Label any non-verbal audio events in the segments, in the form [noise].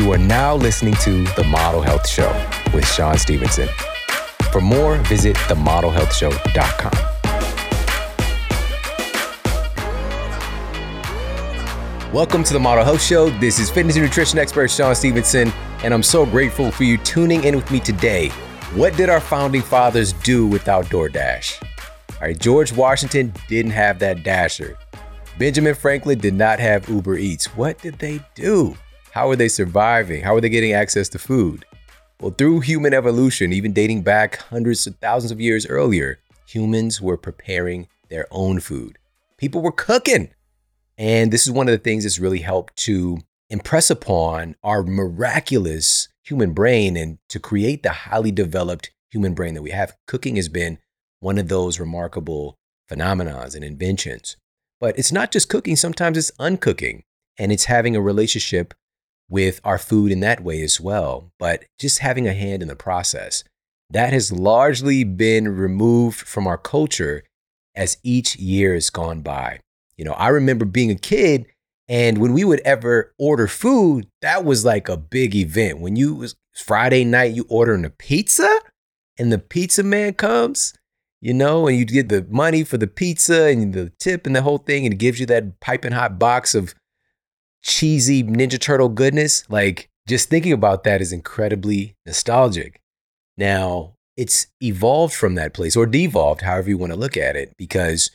You are now listening to The Model Health Show with Shawn Stevenson. For more, visit themodelhealthshow.com. Welcome to the Model Health Show. This is fitness and nutrition expert Shawn Stevenson, and I'm so grateful for you tuning in with me today. What did our founding fathers do without DoorDash? All right, George Washington didn't have that dasher. Benjamin Franklin did not have Uber Eats. What did they do? How are they surviving? How are they getting access to food? Well, through human evolution, even dating back hundreds of thousands of years earlier, humans were preparing their own food. People were cooking. And this is one of the things that's really helped to impress upon our miraculous human brain and to create the highly developed human brain that we have. Cooking has been one of those remarkable phenomenons and inventions. But it's not just cooking, sometimes it's uncooking and it's having a relationship with our food in that way as well. But just having a hand in the process, that has largely been removed from our culture as each year has gone by. You know, I remember being a kid and when we would ever order food, that was like a big event. When you was Friday night, you ordering a pizza and the pizza man comes you know, and you get the money for the pizza and the tip and the whole thing, and it gives you that piping hot box of cheesy Ninja Turtle goodness. Like, just thinking about that is incredibly nostalgic. Now, it's evolved from that place or devolved, however you want to look at it, because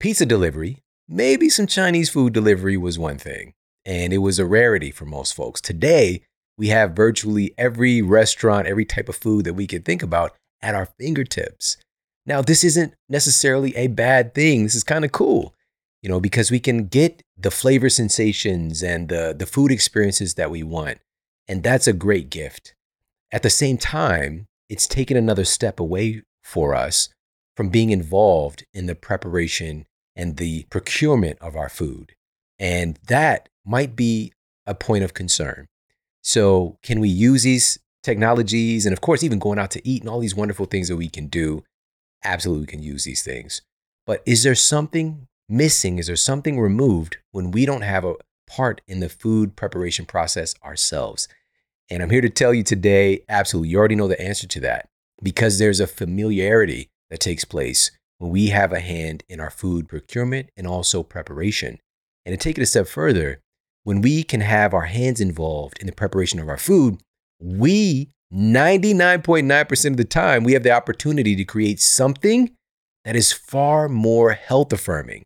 pizza delivery, maybe some Chinese food delivery was one thing, and it was a rarity for most folks. Today, we have virtually every restaurant, every type of food that we can think about at our fingertips. Now, this isn't necessarily a bad thing. This is kind of cool, you know, because we can get the flavor sensations and the, the food experiences that we want. And that's a great gift. At the same time, it's taken another step away for us from being involved in the preparation and the procurement of our food. And that might be a point of concern. So, can we use these technologies and, of course, even going out to eat and all these wonderful things that we can do absolutely we can use these things. But is there something missing? Is there something removed when we don't have a part in the food preparation process ourselves? And I'm here to tell you today, absolutely, you already know the answer to that because there's a familiarity that takes place when we have a hand in our food procurement and also preparation. And to take it a step further, when we can have our hands involved in the preparation of our food, we 99.9% of the time, we have the opportunity to create something that is far more health affirming.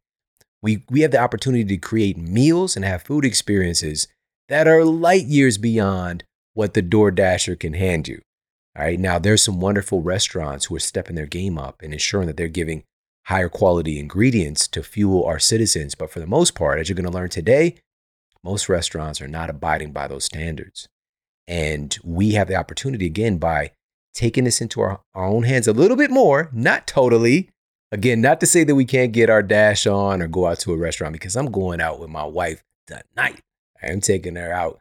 We, we have the opportunity to create meals and have food experiences that are light years beyond what the Door Dasher can hand you. All right. Now, there's some wonderful restaurants who are stepping their game up and ensuring that they're giving higher quality ingredients to fuel our citizens. But for the most part, as you're going to learn today, most restaurants are not abiding by those standards. And we have the opportunity again by taking this into our, our own hands a little bit more, not totally. Again, not to say that we can't get our dash on or go out to a restaurant because I'm going out with my wife tonight. I am taking her out.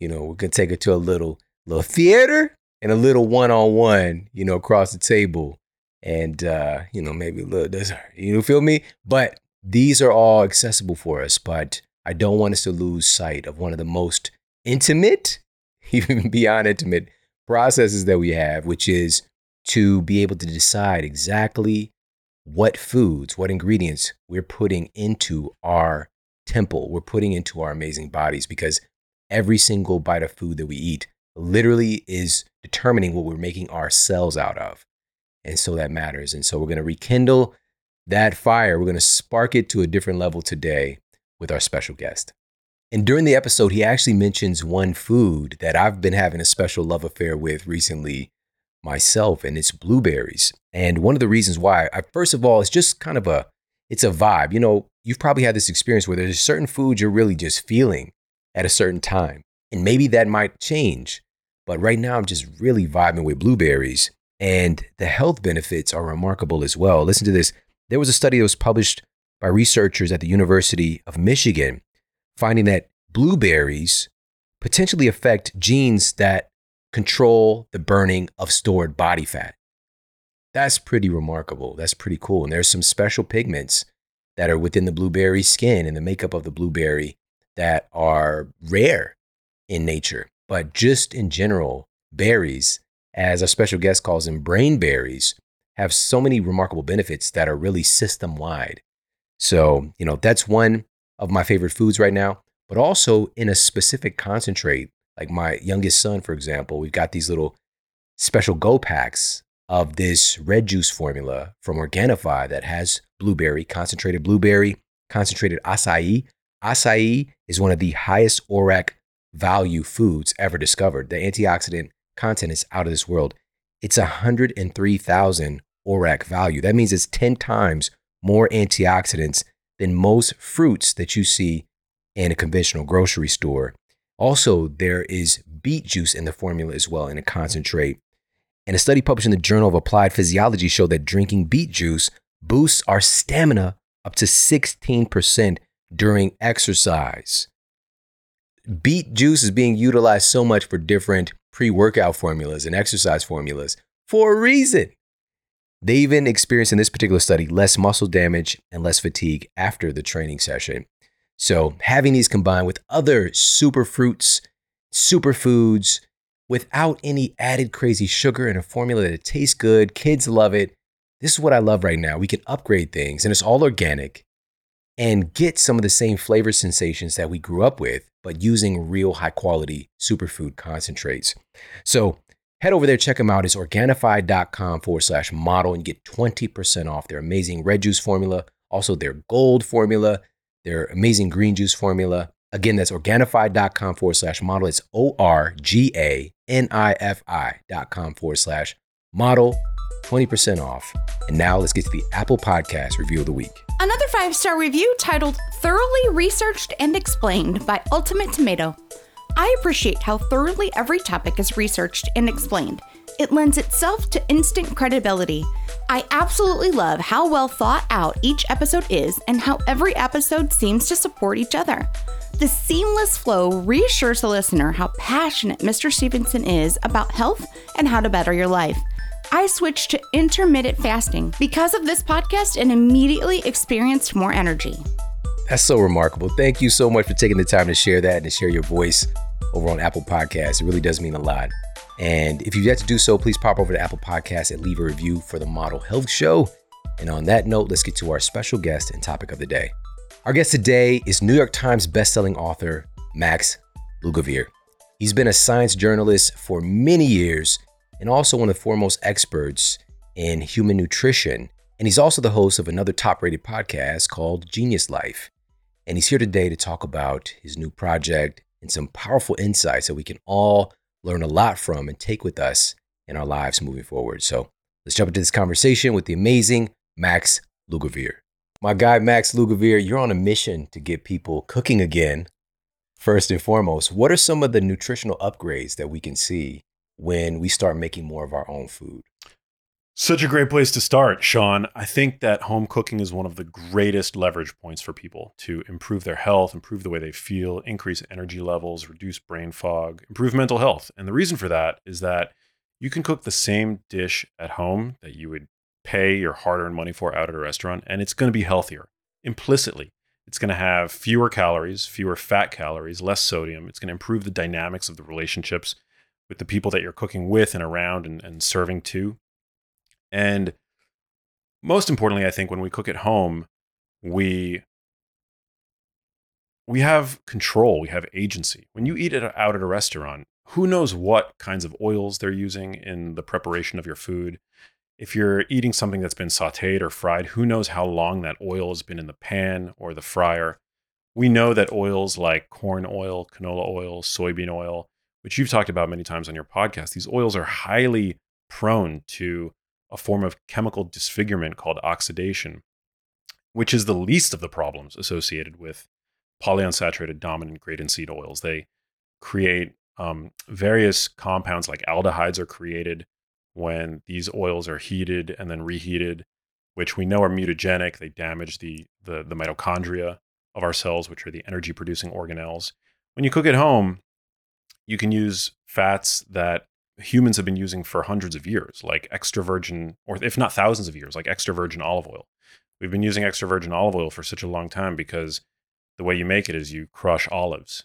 You know, we're gonna take her to a little little theater and a little one-on-one, you know, across the table. And uh, you know, maybe a little dessert. You know, feel me? But these are all accessible for us. But I don't want us to lose sight of one of the most intimate [laughs] even beyond intimate processes that we have, which is to be able to decide exactly what foods, what ingredients we're putting into our temple, we're putting into our amazing bodies, because every single bite of food that we eat literally is determining what we're making our cells out of. And so that matters. And so we're going to rekindle that fire. We're going to spark it to a different level today with our special guest. And during the episode, he actually mentions one food that I've been having a special love affair with recently myself, and it's blueberries. And one of the reasons why, I, first of all, it's just kind of a, it's a vibe. You know, you've probably had this experience where there's certain foods you're really just feeling at a certain time. And maybe that might change. But right now, I'm just really vibing with blueberries. And the health benefits are remarkable as well. Listen to this. There was a study that was published by researchers at the University of Michigan finding that blueberries potentially affect genes that control the burning of stored body fat. That's pretty remarkable. That's pretty cool. And there's some special pigments that are within the blueberry skin and the makeup of the blueberry that are rare in nature. but just in general, berries, as our special guest calls them, brain berries, have so many remarkable benefits that are really system wide. So, you know, that's one of my favorite foods right now, but also in a specific concentrate. Like my youngest son, for example, we've got these little special go packs of this red juice formula from Organifi that has blueberry, concentrated blueberry, concentrated acai. Acai is one of the highest ORAC value foods ever discovered. The antioxidant content is out of this world. It's 103,000 ORAC value. That means it's 10 times more antioxidants than most fruits that you see in a conventional grocery store. Also, there is beet juice in the formula as well in a concentrate. And a study published in the Journal of Applied Physiology showed that drinking beet juice boosts our stamina up to 16% during exercise. Beet juice is being utilized so much for different pre workout formulas and exercise formulas for a reason. They even experienced in this particular study less muscle damage and less fatigue after the training session. So, having these combined with other super fruits, superfoods, without any added crazy sugar and a formula that tastes good, kids love it. This is what I love right now. We can upgrade things and it's all organic and get some of the same flavor sensations that we grew up with, but using real high quality superfood concentrates. So, head over there, check them out. It's Organifi.com forward slash model and get 20% off their amazing red juice formula, also their gold formula, their amazing green juice formula. Again, that's Organifi.com forward slash model. It's O R G A N I F I dot com forward slash model. 20% off. And now let's get to the Apple Podcast review of the week. Another five star review titled Thoroughly Researched and Explained by Ultimate Tomato. I appreciate how thoroughly every topic is researched and explained. It lends itself to instant credibility. I absolutely love how well thought out each episode is and how every episode seems to support each other. The seamless flow reassures the listener how passionate Mr. Stevenson is about health and how to better your life. I switched to intermittent fasting because of this podcast and immediately experienced more energy. That's so remarkable. Thank you so much for taking the time to share that and to share your voice over on Apple Podcasts. It really does mean a lot. And if you've yet to do so, please pop over to Apple Podcasts and leave a review for the Model Health Show. And on that note, let's get to our special guest and topic of the day. Our guest today is New York Times bestselling author Max Lugavere. He's been a science journalist for many years and also one of the foremost experts in human nutrition. And he's also the host of another top rated podcast called Genius Life. And he's here today to talk about his new project and some powerful insights that we can all learn a lot from and take with us in our lives moving forward. So let's jump into this conversation with the amazing Max Lugavere. My guy, Max Lugavere, you're on a mission to get people cooking again. First and foremost, what are some of the nutritional upgrades that we can see when we start making more of our own food? Such a great place to start, Shawn. I think that home cooking is one of the greatest leverage points for people to improve their health, improve the way they feel, increase energy levels, reduce brain fog, improve mental health. And the reason for that is that you can cook the same dish at home that you would pay your hard earned money for out at a restaurant, and it's going to be healthier implicitly. It's going to have fewer calories, fewer fat calories, less sodium. It's going to improve the dynamics of the relationships with the people that you're cooking with and around and, and serving to. And most importantly, I think when we cook at home, we we have control, we have agency. When you eat it out at a restaurant, who knows what kinds of oils they're using in the preparation of your food? If you're eating something that's been sauteed or fried, who knows how long that oil has been in the pan or the fryer? We know that oils like corn oil, canola oil, soybean oil, which you've talked about many times on your podcast, these oils are highly prone to a form of chemical disfigurement called oxidation, which is the least of the problems associated with polyunsaturated dominant grapeseed oils. They create um, various compounds like aldehydes are created when these oils are heated and then reheated, which we know are mutagenic. They damage the, the, the mitochondria of our cells, which are the energy producing organelles. When you cook at home, you can use fats that humans have been using for hundreds of years, like extra virgin, or if not thousands of years, like extra virgin olive oil. We've been using extra virgin olive oil for such a long time because the way you make it is you crush olives.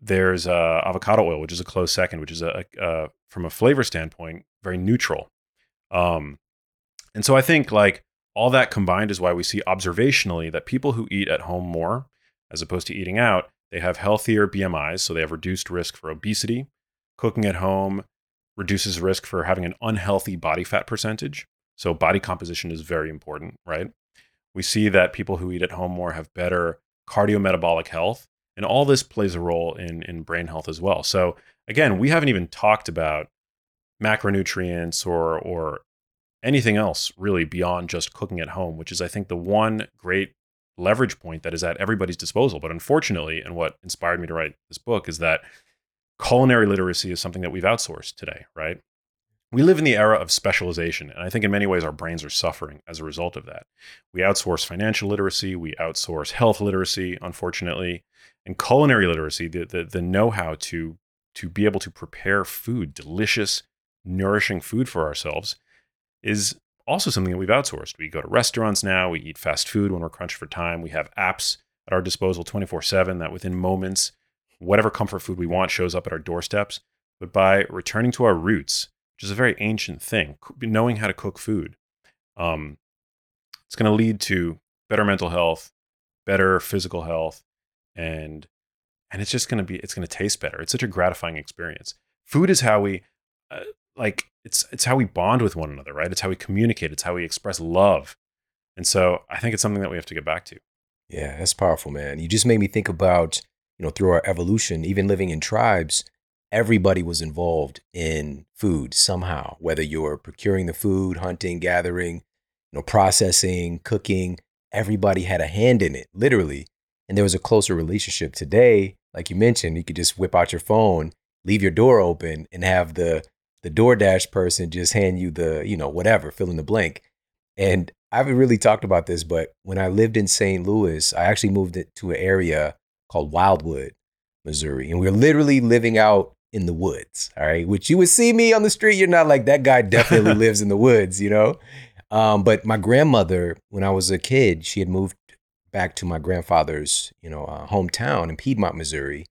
There's uh, avocado oil, which is a close second, which is a, a from a flavor standpoint very neutral. Um, and so I think like all that combined is why we see observationally that people who eat at home more, as opposed to eating out, they have healthier BMIs, so they have reduced risk for obesity. Cooking at home reduces risk for having an unhealthy body fat percentage. So body composition is very important, right? We see that people who eat at home more have better cardiometabolic health, and all this plays a role in in brain health as well. So again, we haven't even talked about macronutrients or or anything else really beyond just cooking at home, which is I think the one great leverage point that is at everybody's disposal. But unfortunately, and what inspired me to write this book is that culinary literacy is something that we've outsourced today, right? We live in the era of specialization, and I think in many ways our brains are suffering as a result of that. We outsource financial literacy, we outsource health literacy, unfortunately, and culinary literacy, the, the, the know how to, to be able to prepare food, delicious, nourishing food for ourselves, is also something that we've outsourced. We go to restaurants now, we eat fast food when we're crunched for time, we have apps at our disposal 24 7 that within moments, whatever comfort food we want shows up at our doorsteps. But by returning to our roots, which is a very ancient thing, knowing how to cook food, um, it's going to lead to better mental health, better physical health, and and it's just going to be it's going to taste better. It's such a gratifying experience. Food is how we uh, like it's it's how we bond with one another, right? It's how we communicate. It's how we express love. And so I think it's something that we have to get back to. Yeah, that's powerful, man. You just made me think about, you know, through our evolution, even living in tribes, everybody was involved in food somehow, whether you're procuring the food, hunting, gathering, you know, processing, cooking, everybody had a hand in it, literally. And there was a closer relationship. Today, like you mentioned, you could just whip out your phone, leave your door open, and have the the DoorDash person just hand you the, you know, whatever, fill in the blank. And I haven't really talked about this, but when I lived in St. Louis, I actually moved it to an area called Wildwood, Missouri. And we are literally living out in the woods. All right. Which you would see me on the street. You're not like that guy definitely [laughs] lives in the woods, you know? Um, but my grandmother, when I was a kid, she had moved back to my grandfather's, you know, uh, hometown in Piedmont, Missouri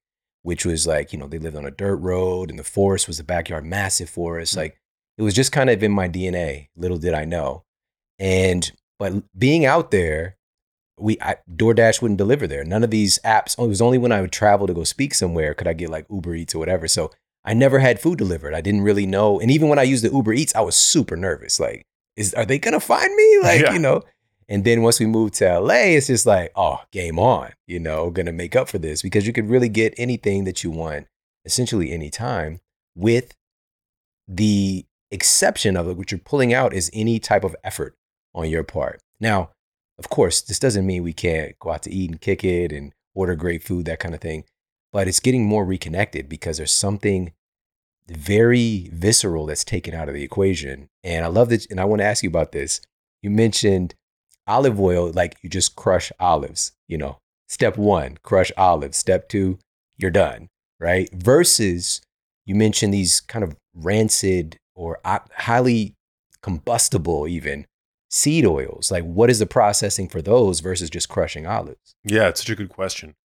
which was like, you know, they lived on a dirt road and the forest was the backyard, massive forest. Mm-hmm. Like it was just kind of in my DNA. Little did I know. And, but being out there, we, I, DoorDash wouldn't deliver there. None of these apps, it was only when I would travel to go speak somewhere could I get like Uber Eats or whatever. So I never had food delivered. I didn't really know. And even when I used the Uber Eats, I was super nervous. Like, is, are they going to find me? [laughs] Like, yeah. you know, and then once we moved to LA, it's just like, oh, game on, you know, gonna make up for this because you could really get anything that you want essentially anytime with the exception of it, what you're pulling out is any type of effort on your part. Now, of course, this doesn't mean we can't go out to eat and kick it and order great food, that kind of thing, but it's getting more reconnected because there's something very visceral that's taken out of the equation. And I love that. And I want to ask you about this. You mentioned olive oil, like you just crush olives, you know, step one, crush olives. Step two, you're done, right? Versus you mentioned these kind of rancid or highly combustible, even seed oils. Like, what is the processing for those versus just crushing olives? Yeah, it's such a good question.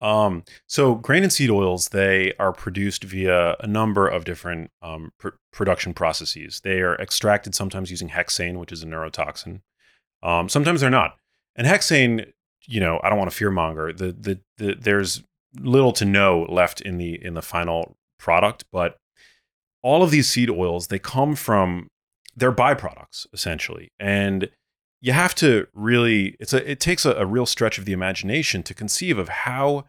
Um, so grain and seed oils, they are produced via a number of different um, pr- production processes. They are extracted sometimes using hexane, which is a neurotoxin. Um, sometimes they're not. And hexane, you know, I don't want to fearmonger. The, the the there's little to no left in the in the final product, but all of these seed oils they come from they're byproducts essentially, and you have to really it's a it takes a, a real stretch of the imagination to conceive of how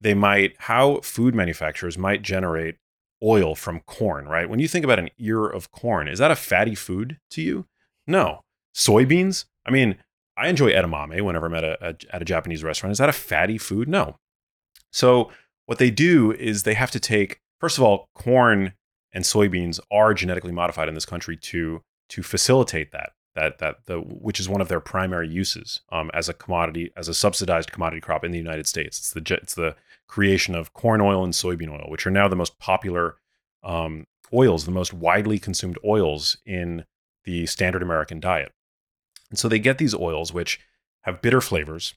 they might how food manufacturers might generate oil from corn, right? When you think about an ear of corn, is that a fatty food to you? No. Soybeans, I mean, I enjoy edamame whenever I'm at a, a, at a Japanese restaurant. Is that a fatty food? No. So what they do is they have to take first of all, corn and soybeans are genetically modified in this country to to facilitate that that that the which is one of their primary uses um, as a commodity as a subsidized commodity crop in the United States. It's the it's the creation of corn oil and soybean oil, which are now the most popular um, oils, the most widely consumed oils in the standard American diet. And so they get these oils, which have bitter flavors,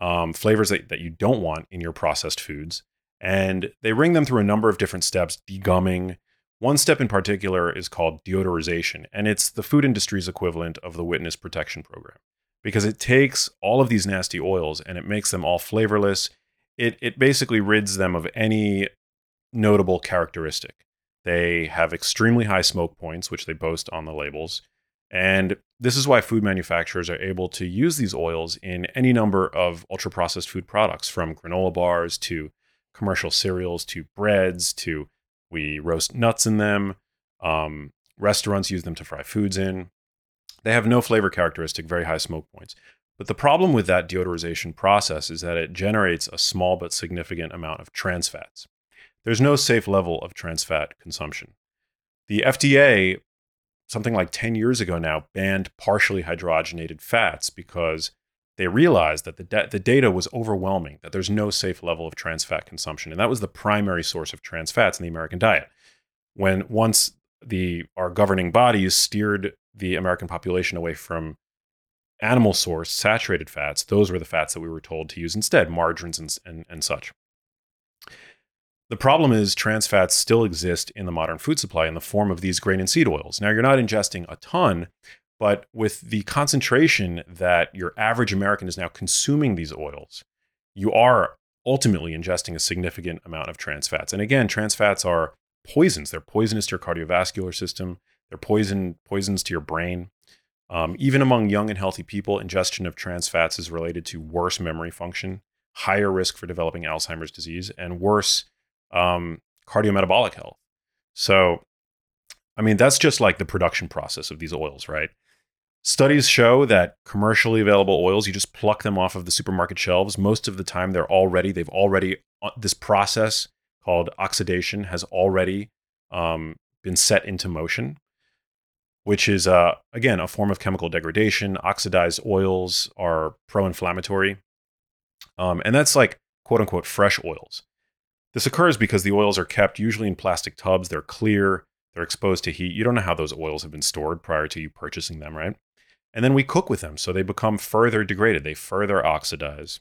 um, flavors that, that you don't want in your processed foods. And they ring them through a number of different steps, degumming. One step in particular is called deodorization, and it's the food industry's equivalent of the witness protection program because it takes all of these nasty oils and it makes them all flavorless. It, it basically rids them of any notable characteristic. They have extremely high smoke points, which they boast on the labels. And this is why food manufacturers are able to use these oils in any number of ultra processed food products, from granola bars to commercial cereals to breads to we roast nuts in them. Um, restaurants use them to fry foods in. They have no flavor characteristic, very high smoke points. But the problem with that deodorization process is that it generates a small but significant amount of trans fats. There's no safe level of trans fat consumption. The FDA, something like 10 years ago now, banned partially hydrogenated fats because they realized that the, da- the data was overwhelming, that there's no safe level of trans fat consumption. And that was the primary source of trans fats in the American diet. When once the our governing bodies steered the American population away from animal source saturated fats, those were the fats that we were told to use instead, margarines and, and, and such. The problem is trans fats still exist in the modern food supply in the form of these grain and seed oils. Now, you're not ingesting a ton, but with the concentration that your average American is now consuming these oils, you are ultimately ingesting a significant amount of trans fats. And again, trans fats are poisons. They're poisonous to your cardiovascular system. They're poison poisons to your brain. Um, even among young and healthy people, ingestion of trans fats is related to worse memory function, higher risk for developing Alzheimer's disease, and worse um, cardiometabolic health. So, I mean, that's just like the production process of these oils, right? Studies show that commercially available oils, you just pluck them off of the supermarket shelves. Most of the time, they're already, they've already, uh, this process called oxidation has already um, been set into motion which is uh, again a form of chemical degradation. Oxidized oils are pro-inflammatory, um, and that's like quote unquote fresh oils. This occurs because the oils are kept usually in plastic tubs. They're clear. They're exposed to heat. You don't know how those oils have been stored prior to you purchasing them, right? And then we cook with them, so they become further degraded. They further oxidize.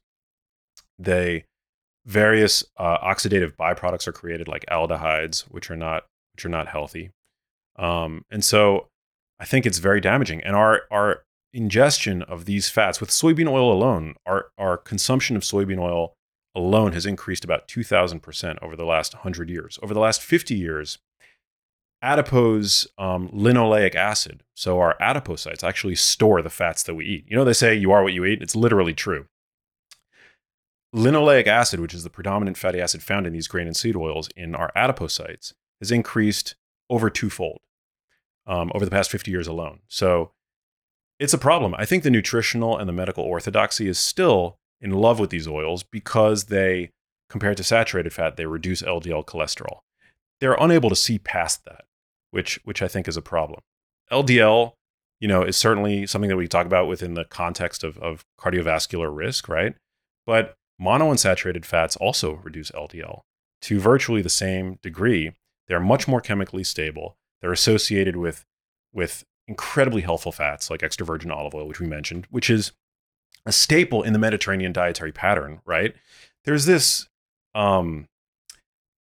They various uh, oxidative byproducts are created, like aldehydes, which are not which are not healthy. Um, and so I think it's very damaging. And our our ingestion of these fats with soybean oil alone, our our consumption of soybean oil alone has increased about 2000% over the last 100 years. Over the last 50 years, adipose um, linoleic acid, so our adipocytes actually store the fats that we eat. You know, they say you are what you eat. It's literally true. Linoleic acid, which is the predominant fatty acid found in these grain and seed oils in our adipocytes, has increased over twofold um, over the past 50 years alone. So it's a problem. I think the nutritional and the medical orthodoxy is still in love with these oils because they, compared to saturated fat, they reduce LDL cholesterol. They're unable to see past that, which which I think is a problem. LDL, you know, is certainly something that we talk about within the context of, of cardiovascular risk, right? But monounsaturated fats also reduce LDL to virtually the same degree. They're much more chemically stable. They're associated with with incredibly healthful fats like extra virgin olive oil, which we mentioned, which is a staple in the Mediterranean dietary pattern, right? There's this um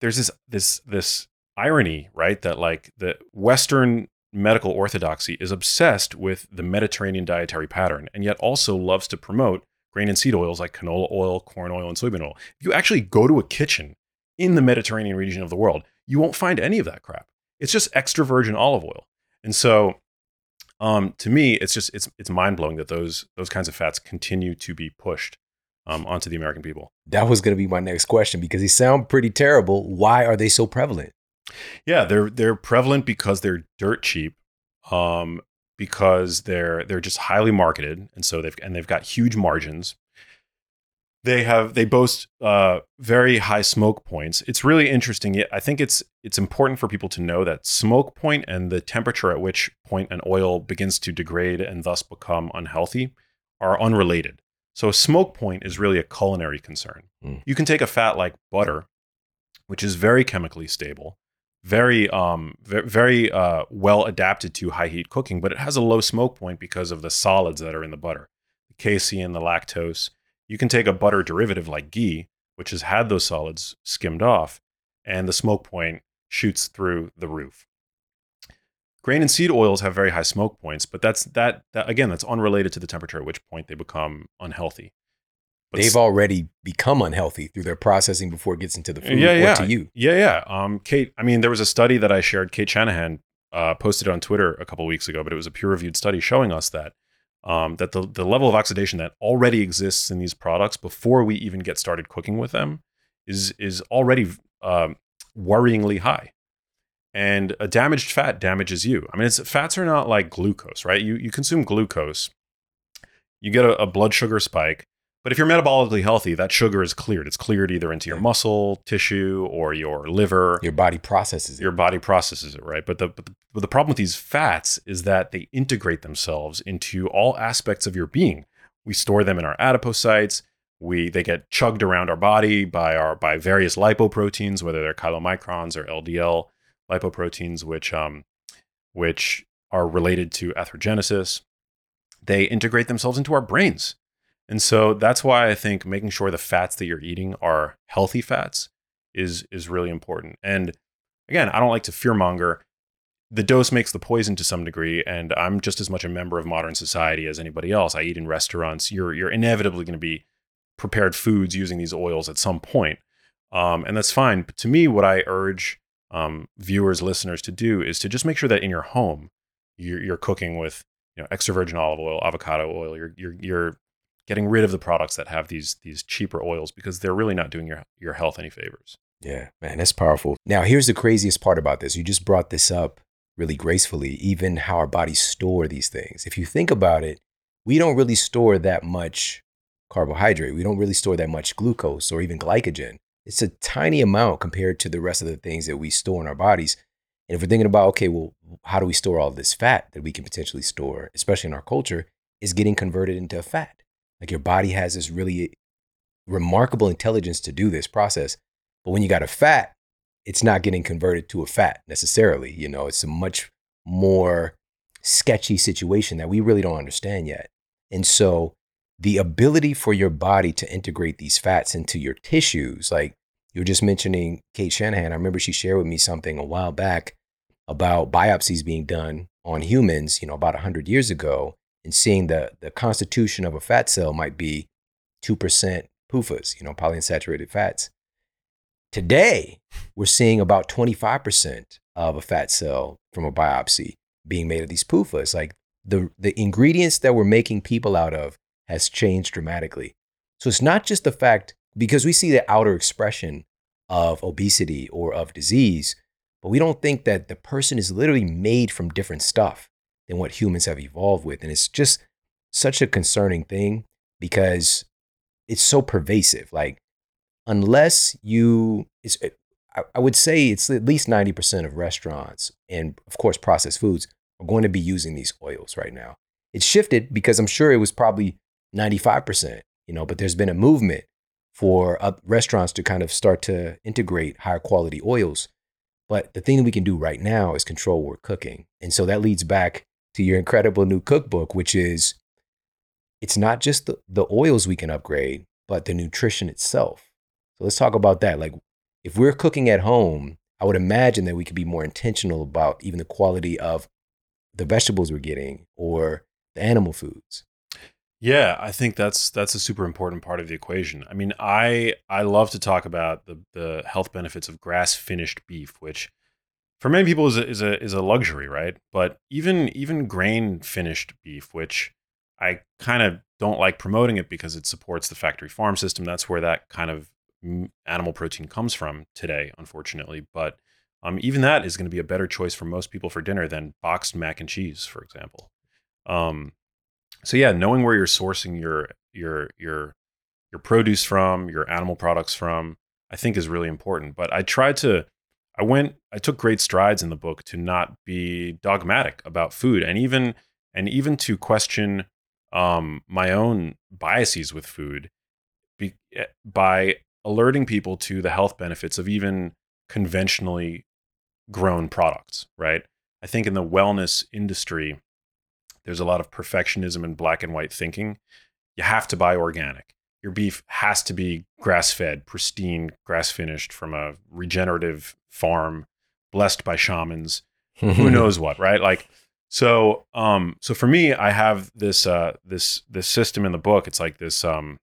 there's this this this irony, right? That like the Western medical orthodoxy is obsessed with the Mediterranean dietary pattern and yet also loves to promote grain and seed oils like canola oil, corn oil, and soybean oil. If you actually go to a kitchen in the Mediterranean region of the world, you won't find any of that crap. It's just extra virgin olive oil. And so um, to me, it's just it's it's mind blowing that those those kinds of fats continue to be pushed um, onto the American people. That was going to be my next question because they sound pretty terrible. Why are they so prevalent? Yeah, they're they're prevalent because they're dirt cheap, um, because they're they're just highly marketed, and so they've and they've got huge margins they have they boast uh, very high smoke points. It's really interesting. I think it's it's important for people to know that smoke point and the temperature at which point an oil begins to degrade and thus become unhealthy are unrelated. So a smoke point is really a culinary concern. Mm. You can take a fat like butter, which is very chemically stable, very um very uh, well adapted to high heat cooking, but it has a low smoke point because of the solids that are in the butter, the casein, the lactose you can take a butter derivative like ghee, which has had those solids skimmed off, and the smoke point shoots through the roof. Grain and seed oils have very high smoke points, but that's that, that again, that's unrelated to the temperature at which point they become unhealthy. But They've already become unhealthy through their processing before it gets into the food yeah, or yeah, to you. Yeah, yeah. Um, Cate, I mean, there was a study that I shared. Cate Shanahan uh, posted on Twitter a couple weeks ago, but it was a peer-reviewed study showing us that um, that the the level of oxidation that already exists in these products before we even get started cooking with them is is already um, worryingly high. And a damaged fat damages you. I mean, it's, fats are not like glucose, right? You you consume glucose, you get a, a blood sugar spike but if you're metabolically healthy, that sugar is cleared. It's cleared either into your muscle tissue or your liver. Your body processes it. Your body processes it, right? But the, but the, but the problem with these fats is that they integrate themselves into all aspects of your being. We store them in our adipocytes. We they get chugged around our body by our by various lipoproteins, whether they're chylomicrons or LDL lipoproteins, which um, which are related to atherogenesis. They integrate themselves into our brains. And so that's why I think making sure the fats that you're eating are healthy fats is is really important. And again, I don't like to fearmonger. The dose makes the poison to some degree, and I'm just as much a member of modern society as anybody else. I eat in restaurants. You're you're inevitably going to be prepared foods using these oils at some point, um, and that's fine. But to me, what I urge um, viewers, listeners to do is to just make sure that in your home you're, you're cooking with you know extra virgin olive oil, avocado oil. You're you're you're getting rid of the products that have these these cheaper oils because they're really not doing your your health any favors. Yeah, man, that's powerful. Now, here's the craziest part about this. You just brought this up really gracefully, even how our bodies store these things. If you think about it, we don't really store that much carbohydrate. We don't really store that much glucose or even glycogen. It's a tiny amount compared to the rest of the things that we store in our bodies. And if we're thinking about, okay, well, how do we store all this fat that we can potentially store, especially in our culture, is getting converted into fat. Like your body has this really remarkable intelligence to do this process. But when you got a fat, it's not getting converted to a fat necessarily. You know, it's a much more sketchy situation that we really don't understand yet. And so the ability for your body to integrate these fats into your tissues, like you were just mentioning Cate Shanahan, I remember she shared with me something a while back about biopsies being done on humans, you know, about 100 years ago and seeing the, the constitution of a fat cell might be 2% PUFAs, you know, polyunsaturated fats. Today, we're seeing about 25% of a fat cell from a biopsy being made of these PUFAs. Like the, the ingredients that we're making people out of has changed dramatically. So it's not just the fact, because we see the outer expression of obesity or of disease, but we don't think that the person is literally made from different stuff than what humans have evolved with. And it's just such a concerning thing because it's so pervasive. Like, unless you, it's, I would say it's at least 90% of restaurants and, of course, processed foods are going to be using these oils right now. It's shifted because I'm sure it was probably 95%, you know, but there's been a movement for uh, restaurants to kind of start to integrate higher quality oils. But the thing that we can do right now is control what we're cooking. And so that leads back to your incredible new cookbook, which is it's not just the, the oils we can upgrade, but the nutrition itself. So let's talk about that. Like if we're cooking at home, I would imagine that we could be more intentional about even the quality of the vegetables we're getting or the animal foods. Yeah, I think that's that's a super important part of the equation. I mean, I I love to talk about the the health benefits of grass finished beef, which for many people is a, is a is a luxury, right? But even even grain finished beef, which I kind of don't like promoting it because it supports the factory farm system. That's where that kind of animal protein comes from today, unfortunately. But um, even that is going to be a better choice for most people for dinner than boxed mac and cheese, for example. Um, so yeah, knowing where you're sourcing your your your your produce from, your animal products from, I think is really important. But I try to I went I took great strides in the book to not be dogmatic about food and even and even to question um, my own biases with food be, eh, by alerting people to the health benefits of even conventionally grown products, right? I think in the wellness industry, there's a lot of perfectionism and black and white thinking. You have to buy organic. Your beef has to be grass fed, pristine, grass finished from a regenerative farm, blessed by shamans, who [laughs] knows what, right? Like, so, um, so for me, I have this, uh, this, this system in the book. It's like this, um,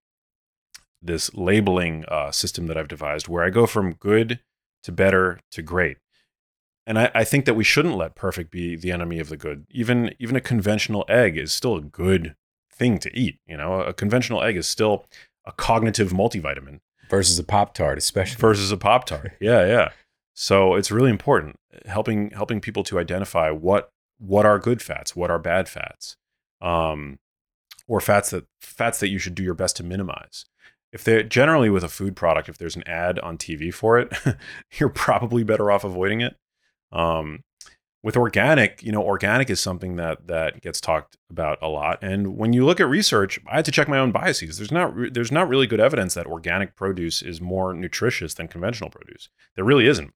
this labeling uh, system that I've devised where I go from good to better to great. And I, I think that we shouldn't let perfect be the enemy of the good. Even even a conventional egg is still a good thing to eat. You know, a conventional egg is still a cognitive multivitamin versus a Pop Tart, especially. versus a Pop Tart. [laughs] yeah, yeah. So it's really important helping helping people to identify what what are good fats, what are bad fats, um, or fats that fats that you should do your best to minimize. If they're generally with a food product, if there's an ad on TV for it, [laughs] you're probably better off avoiding it. Um, with organic, you know, organic is something that that gets talked about a lot. And when you look at research, I had to check my own biases. There's not re- there's not really good evidence that organic produce is more nutritious than conventional produce. There really isn't.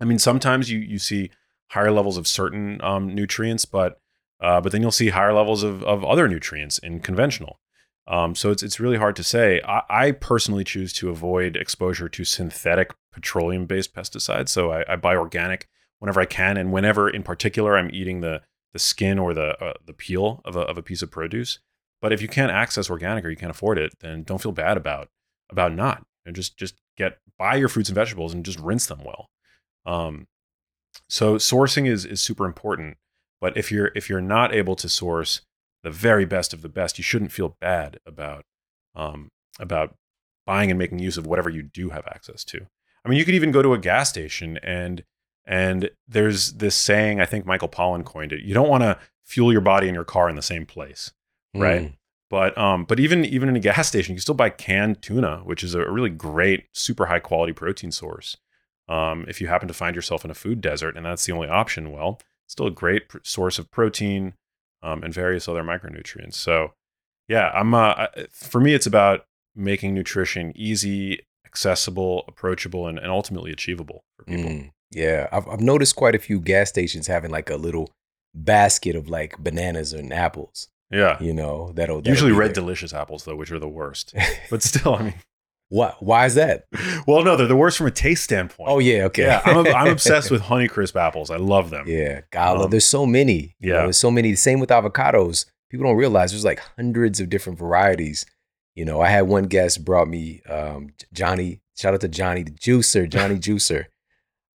I mean, sometimes you you see higher levels of certain um, nutrients, but uh, but then you'll see higher levels of, of other nutrients in conventional. Um, so it's it's really hard to say. I, I, personally choose to avoid exposure to synthetic petroleum based pesticides. So I, I buy organic whenever I can, and whenever, in particular, I'm eating the the skin or the uh, the peel of a of a piece of produce. But if you can't access organic or you can't afford it, then don't feel bad about about not. And just just get buy your fruits and vegetables and just rinse them well. Um, so sourcing is is super important. But if you're if you're not able to source the very best of the best, you shouldn't feel bad about um, about buying and making use of whatever you do have access to. I mean, you could even go to a gas station and and there's this saying, I think Michael Pollan coined it. You don't want to fuel your body and your car in the same place, right? Mm. But um, but even even in a gas station, you can still buy canned tuna, which is a really great, super high quality protein source. Um, if you happen to find yourself in a food desert and that's the only option, well, it's still a great pr- source of protein um, and various other micronutrients. So, yeah, I'm uh, for me, it's about making nutrition easy, accessible, approachable, and, and ultimately achievable for people. Mm. Yeah, I've, I've noticed quite a few gas stations having like a little basket of like bananas and apples. Yeah. You know, that'll, that'll Usually red there. delicious apples though, which are the worst. But [laughs] still, I mean, Why? Why is that? well, no, they're the worst from a taste standpoint. Oh yeah, okay. yeah. I'm, I'm obsessed [laughs] with Honeycrisp apples. I love them. Yeah, God, Um, there's so many. You know, yeah. there's so many. Same with avocados. People don't realize there's like hundreds of different varieties. You know, I had one guest brought me um, Johnny. Shout out to Johnny the Juicer, Johnny Juicer,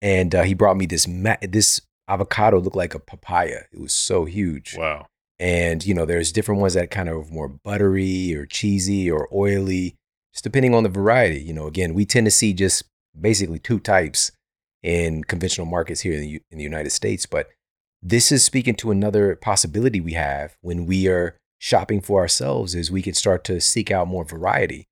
and uh, he brought me this ma- this avocado looked like a papaya. It was so huge. Wow. And you know, there's different ones that kind of more buttery or cheesy or oily, just depending on the variety. You know, again, we tend to see just basically two types in conventional markets here in the, in the United States. But this is speaking to another possibility we have when we are shopping for ourselves is we can start to seek out more variety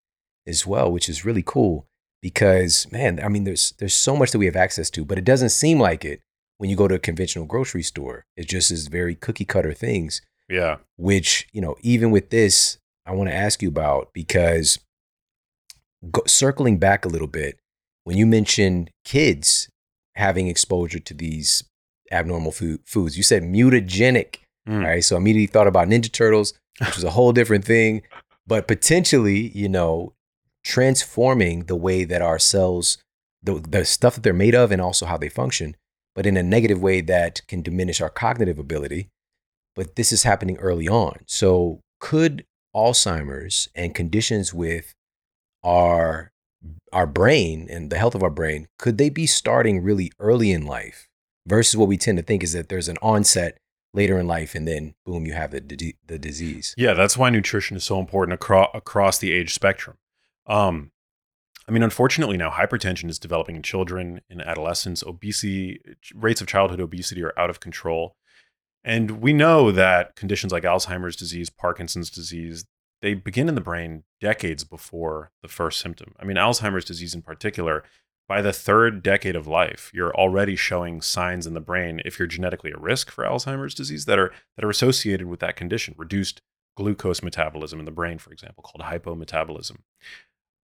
as well, which is really cool because man, I mean, there's there's so much that we have access to, but it doesn't seem like it when you go to a conventional grocery store. It just is very cookie cutter things Yeah. which you know even with this i want to ask you about because go, circling back a little bit when you mentioned kids having exposure to these abnormal food, foods you said mutagenic Mm. right so I immediately thought about ninja turtles which is a whole different thing [laughs] but potentially you know transforming the way that our cells the, the stuff that they're made of and also how they function but in a negative way that can diminish our cognitive ability but this is happening early on. So, could Alzheimer's and conditions with our our brain and the health of our brain could they be starting really early in life versus what we tend to think is that there's an onset later in life and then boom you have the the disease. Yeah, that's why nutrition is so important across across the age spectrum. Um, I mean, unfortunately, now hypertension is developing in children, in adolescents. Obesity rates of childhood obesity are out of control, and we know that conditions like Alzheimer's disease, Parkinson's disease, they begin in the brain decades before the first symptom. I mean, Alzheimer's disease in particular, by the third decade of life, you're already showing signs in the brain if you're genetically at risk for Alzheimer's disease that are that are associated with that condition. Reduced glucose metabolism in the brain, for example, called hypometabolism.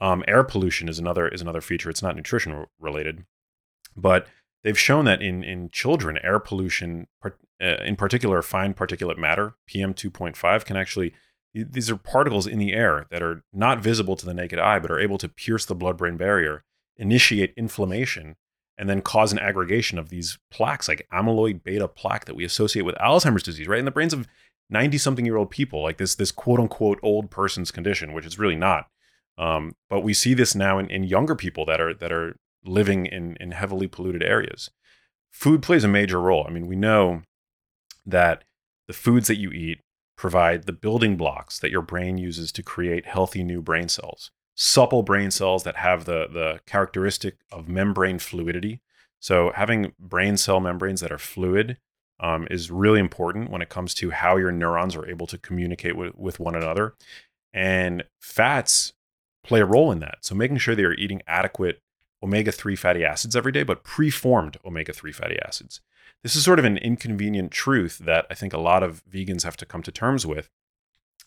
Um, air pollution is another is another feature. It's not nutrition related, but they've shown that in in children, air pollution, uh, in particular, fine particulate matter (PM2.5), can actually these are particles in the air that are not visible to the naked eye, but are able to pierce the blood brain barrier, initiate inflammation, and then cause an aggregation of these plaques, like amyloid beta plaque that we associate with Alzheimer's disease, right? In the brains of 90 something year old people, like this, this quote unquote old person's condition, which is really not. Um, but we see this now in, in younger people that are that are living in, in heavily polluted areas. Food plays a major role. I mean, we know that the foods that you eat provide the building blocks that your brain uses to create healthy new brain cells. Supple brain cells that have the, the characteristic of membrane fluidity. So, having brain cell membranes that are fluid um, is really important when it comes to how your neurons are able to communicate with, with one another. And fats play a role in that. So, making sure they are eating adequate omega 3 fatty acids every day, but preformed omega 3 fatty acids. This is sort of an inconvenient truth that I think a lot of vegans have to come to terms with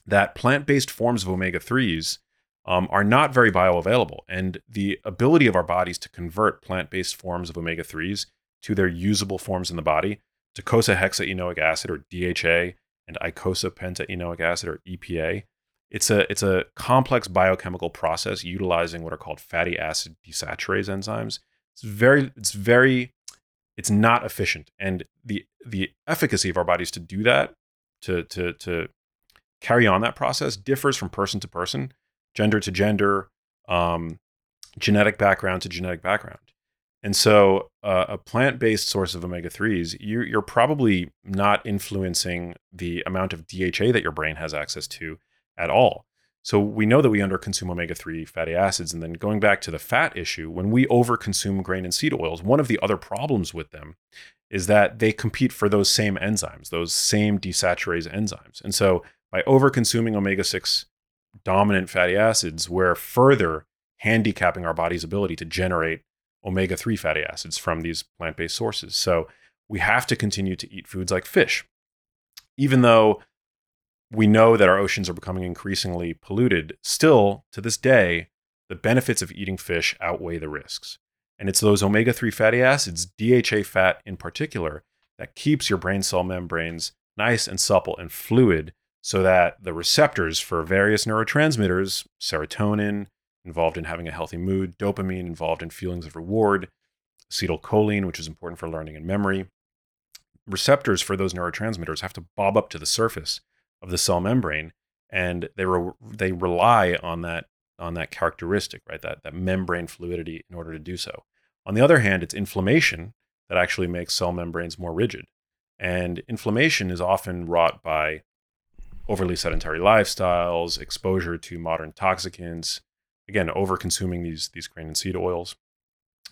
that plant based forms of omega 3s um, are not very bioavailable. And the ability of our bodies to convert plant based forms of omega 3s to their usable forms in the body, to docosahexaenoic acid or DHA and eicosapentaenoic acid or EPA, it's a it's a complex biochemical process utilizing what are called fatty acid desaturase enzymes. It's very it's very it's not efficient, and the the efficacy of our bodies to do that to to to carry on that process differs from person to person, gender to gender, um, genetic background to genetic background. And so, uh, a plant based source of omega 3s, you're, you're probably not influencing the amount of DHA that your brain has access to at all. So we know that we underconsume omega 3 fatty acids. And then going back to the fat issue, when we overconsume grain and seed oils, one of the other problems with them is that they compete for those same enzymes, those same desaturase enzymes. And so by overconsuming omega 6 dominant fatty acids, we're further handicapping our body's ability to generate omega 3 fatty acids from these plant based sources. So we have to continue to eat foods like fish. Even though we know that our oceans are becoming increasingly polluted. Still, to this day, the benefits of eating fish outweigh the risks. And it's those omega 3 fatty acids, DHA fat in particular, that keeps your brain cell membranes nice and supple and fluid so that the receptors for various neurotransmitters, serotonin, involved in having a healthy mood, dopamine, involved in feelings of reward, acetylcholine, which is important for learning and memory, receptors for those neurotransmitters have to bob up to the surface of the cell membrane, and they re- they rely on that on that characteristic, right? That that membrane fluidity in order to do so. On the other hand, it's inflammation that actually makes cell membranes more rigid, and inflammation is often wrought by overly sedentary lifestyles, exposure to modern toxicants, again, over consuming these these grain and seed oils.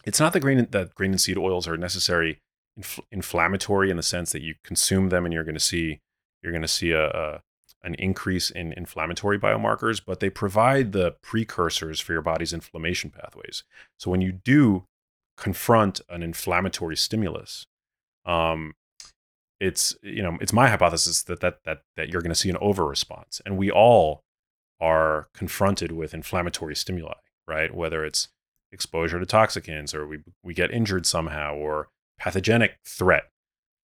It's not the grain that grain and seed oils are necessary infl- inflammatory in the sense that you consume them and you're going to see you're going to see a, a an increase in inflammatory biomarkers, but they provide the precursors for your body's inflammation pathways. So when you do confront an inflammatory stimulus, um, it's you know it's my hypothesis that that that that you're going to see an over response, and we all are confronted with inflammatory stimuli, right? Whether it's exposure to toxicants, or we we get injured somehow, or pathogenic threat,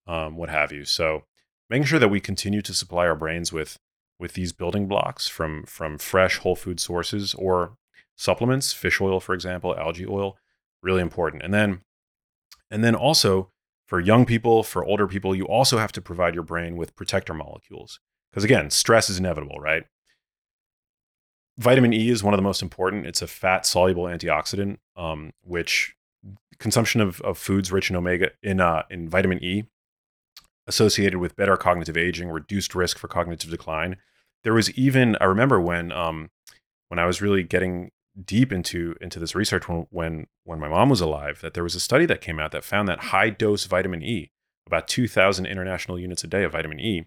um, what have you. So making sure that we continue to supply our brains with with these building blocks from from fresh whole food sources or supplements, fish oil, for example, algae oil, really important. And then and then also for young people, for older people, you also have to provide your brain with protector molecules. Because again, stress is inevitable, right? Vitamin E is one of the most important. It's a fat soluble antioxidant, um, which consumption of, of foods rich in omega in uh, in vitamin E associated with better cognitive aging, reduced risk for cognitive decline. There was even I remember when um, when I was really getting deep into into this research when, when when my mom was alive that there was a study that came out that found that high dose vitamin E, about 2,000 international units a day of vitamin E,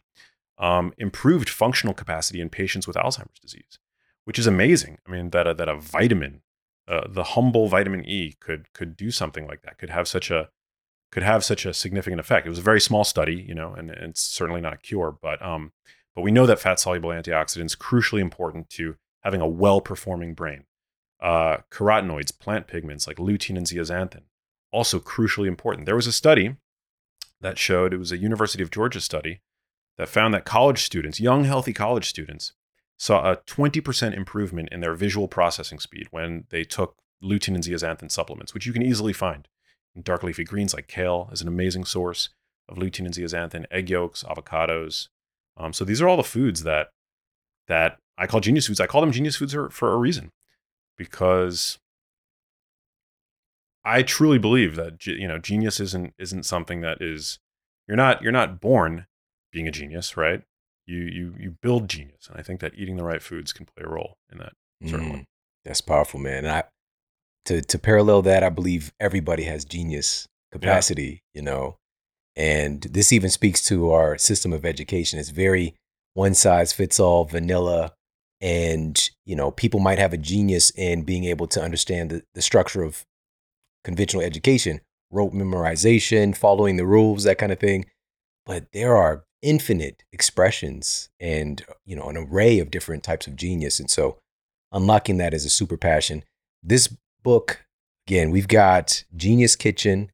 um, improved functional capacity in patients with Alzheimer's disease, which is amazing. I mean that a, that a vitamin, uh, the humble vitamin E, could could do something like that. Could have such a could have such a significant effect. It was a very small study, you know, and, and it's certainly not a cure, but um, but we know that fat soluble antioxidants crucially important to having a well performing brain. Uh, carotenoids, plant pigments like lutein and zeaxanthin, also crucially important. There was a study that showed it was a University of Georgia study that found that college students, young healthy college students, saw a 20% improvement in their visual processing speed when they took lutein and zeaxanthin supplements, which you can easily find dark leafy greens like kale is an amazing source of lutein and zeaxanthin, egg yolks, avocados. Um, so these are all the foods that that I call genius foods. I call them genius foods for, for a reason because I truly believe that you know genius isn't isn't something that is you're not you're not born being a genius, right? You you you build genius, and I think that eating the right foods can play a role in that. Certainly, Mm, that's powerful, man. And I to to parallel that, I believe everybody has genius capacity, you know. And this even speaks to our system of education. It's very one size fits all, vanilla. And, you know, people might have a genius in being able to understand the, the structure of conventional education, rote memorization, following the rules, that kind of thing. But there are infinite expressions and, you know, an array of different types of genius. And so unlocking that is a super passion. This book, again, we've got Genius Kitchen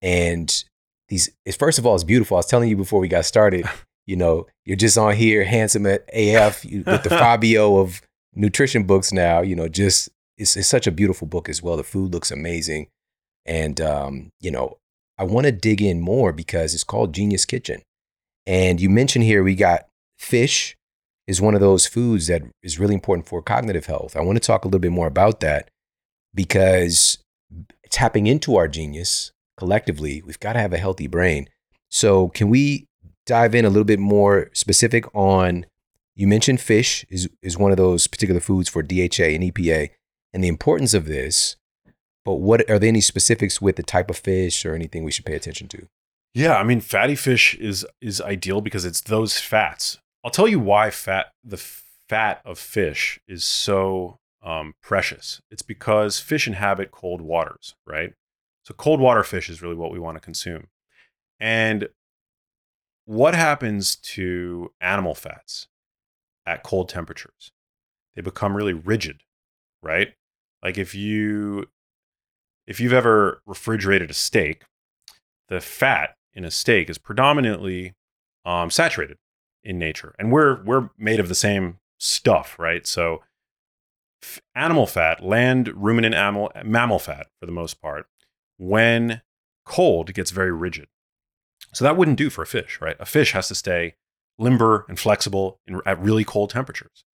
and these it's first of all, it's beautiful. I was telling you before we got started, [laughs] you know, you're just on here, handsome at AF you, with the Fabio of nutrition books now, you know, just it's, it's such a beautiful book as well. The food looks amazing. And um, you know, I want to dig in more because it's called Genius Kitchen. And you mentioned here we got fish is one of those foods that is really important for cognitive health. I want to talk a little bit more about that because tapping into our genius collectively, we've got to have a healthy brain. So, can we dive in a little bit more specific on you mentioned fish is is one of those particular foods for DHA and EPA and the importance of this, but what are there any specifics with the type of fish or anything we should pay attention to? Yeah, I mean, fatty fish is is ideal because it's those fats. I'll tell you why fat the fat of fish is so um, precious. It's because fish inhabit cold waters, right? So cold water fish is really what we want to consume. And what happens to animal fats at cold temperatures? They become really rigid, right? Like if you if you've ever refrigerated a steak, the fat in a steak is predominantly um, saturated in nature, and we're we're made of the same stuff, right? So, animal fat, land ruminant animal mammal fat, for the most part, when cold, gets very rigid. So that wouldn't do for a fish, right? A fish has to stay limber and flexible in, at really cold temperatures,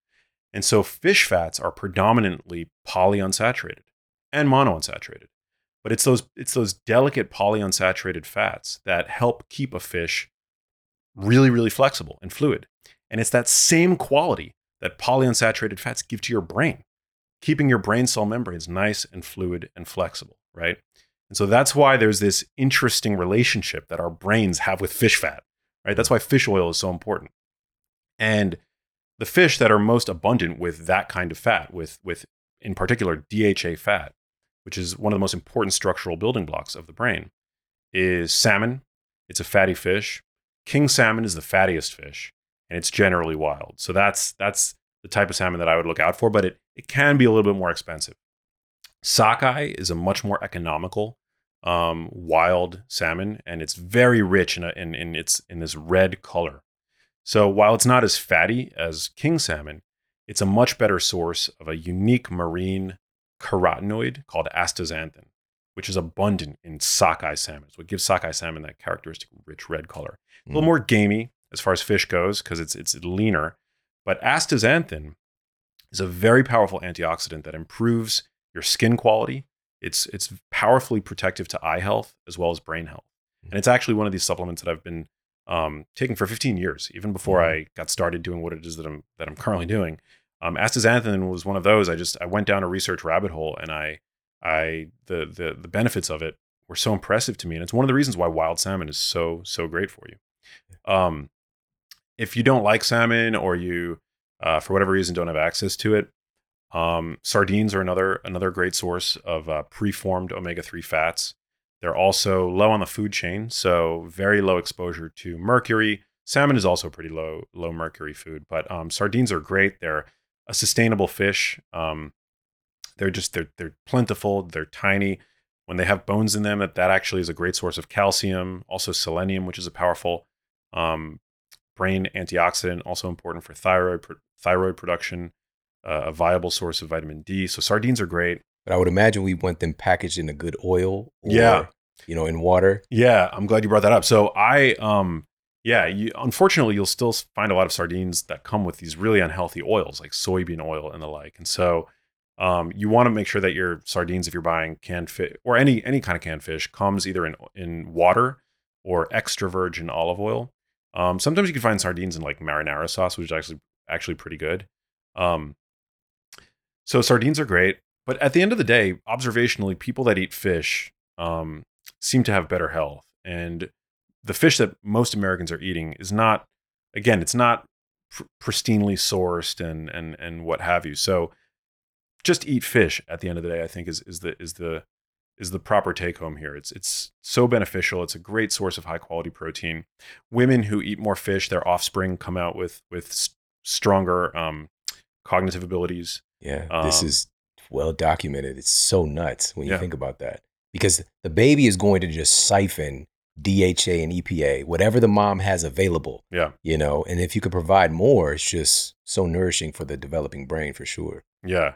and so fish fats are predominantly polyunsaturated and monounsaturated but it's those it's those delicate polyunsaturated fats that help keep a fish really really flexible and fluid and it's that same quality that polyunsaturated fats give to your brain keeping your brain cell membranes nice and fluid and flexible right and so that's why there's this interesting relationship that our brains have with fish fat right that's why fish oil is so important and the fish that are most abundant with that kind of fat with with in particular DHA fat which is one of the most important structural building blocks of the brain, is salmon. It's a fatty fish. King salmon is the fattiest fish, and it's generally wild. So that's that's the type of salmon that I would look out for, but it, it can be a little bit more expensive. Sockeye is a much more economical um, wild salmon, and it's very rich in, a, in, in, its, in this red color. So while it's not as fatty as king salmon, it's a much better source of a unique marine carotenoid called astaxanthin, which is abundant in sockeye salmon. So it gives sockeye salmon that characteristic rich red color. A little Mm. more gamey as far as fish goes because it's it's leaner, but astaxanthin is a very powerful antioxidant that improves your skin quality. It's it's powerfully protective to eye health as well as brain health, and it's actually one of these supplements that I've been um, taking for 15 years, even before Mhm. I got started doing what it is that I'm that I'm currently doing. Um, astaxanthin was one of those. I just I went down a research rabbit hole, and I I the the the benefits of it were so impressive to me, and it's one of the reasons why wild salmon is so so great for you. Um, if you don't like salmon or you uh, for whatever reason don't have access to it, um, sardines are another another great source of uh, preformed omega three fats. They're also low on the food chain, so very low exposure to mercury. Salmon is also pretty low low mercury food, but um, sardines are great. They're a sustainable fish. Um, they're just they're they're plentiful. They're tiny. When they have bones in them, that that actually is a great source of calcium. Also selenium, which is a powerful um, brain antioxidant, also important for thyroid thyroid production, uh, a viable source of vitamin D. So sardines are great. But I would imagine we want them packaged in a good oil. Or, Yeah. You know, in water. Yeah, I'm glad you brought that up. So I, um, yeah, you, unfortunately, you'll still find a lot of sardines that come with these really unhealthy oils, like soybean oil and the like. And so, um, you want to make sure that your sardines, if you're buying canned fish or any any kind of canned fish, comes either in in water or extra virgin olive oil. Um, sometimes you can find sardines in like marinara sauce, which is actually actually pretty good. Um, so sardines are great, but at the end of the day, observationally, people that eat fish um, seem to have better health. And the fish that most Americans are eating is not, again, it's not pr- pristinely sourced and and and what have you. So just eat fish at the end of the day. I think is is the is the is the proper take home here. It's it's so beneficial. It's a great source of high quality protein. Women who eat more fish, their offspring come out with with stronger um, cognitive abilities. Yeah. this Um, is well documented. It's so nuts when you Yeah. think about that. Because the baby is going to just siphon DHA and EPA, whatever the mom has available. Yeah. You know, and if you could provide more, it's just so nourishing for the developing brain for sure. Yeah.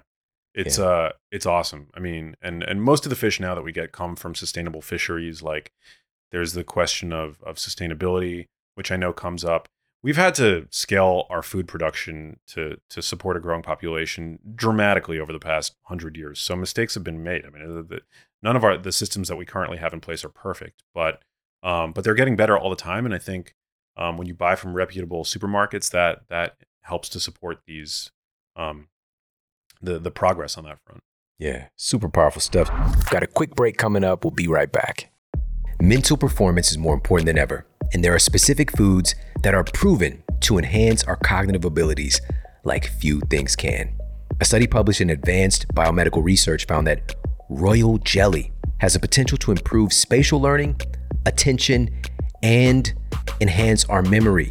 It's uh it's awesome. I mean, and and most of the fish now that we get come from sustainable fisheries like there's the question of of sustainability which I know comes up. We've had to scale our food production to to support a growing population dramatically over the past 100 years. So mistakes have been made. I mean, the, none of our the systems that we currently have in place are perfect, but um but they're getting better all the time and I think um when you buy from reputable supermarkets that that helps to support these um the the progress on that front. Yeah, super powerful stuff. Got a quick break coming up. We'll be right back. Mental performance is more important than ever, and there are specific foods that are proven to enhance our cognitive abilities like few things can. A study published in Advanced Biomedical Research found that royal jelly has the potential to improve spatial learning, attention, and enhance our memory.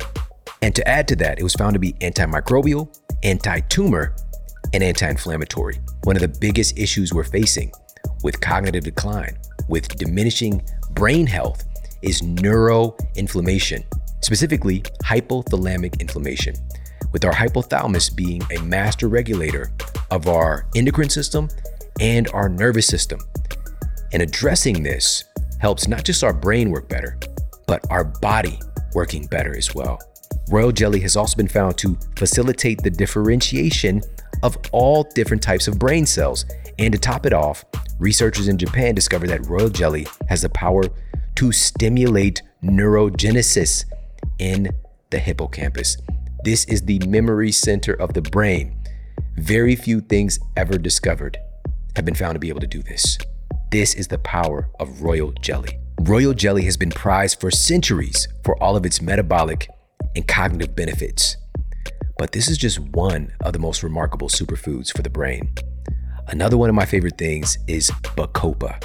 And to add to that, it was found to be antimicrobial, anti tumor, and anti inflammatory. One of the biggest issues we're facing with cognitive decline, with diminishing brain health, is neuroinflammation, specifically hypothalamic inflammation, with our hypothalamus being a master regulator of our endocrine system and our nervous system. And addressing this helps not just our brain work better, but our body working better as well. Royal jelly has also been found to facilitate the differentiation of all different types of brain cells. And to top it off, researchers in Japan discovered that royal jelly has the power to stimulate neurogenesis in the hippocampus. This is the memory center of the brain. Very few things ever discovered have been found to be able to do this. This is the power of royal jelly. Royal jelly has been prized for centuries for all of its metabolic and cognitive benefits. But this is just one of the most remarkable superfoods for the brain. Another one of my favorite things is Bacopa,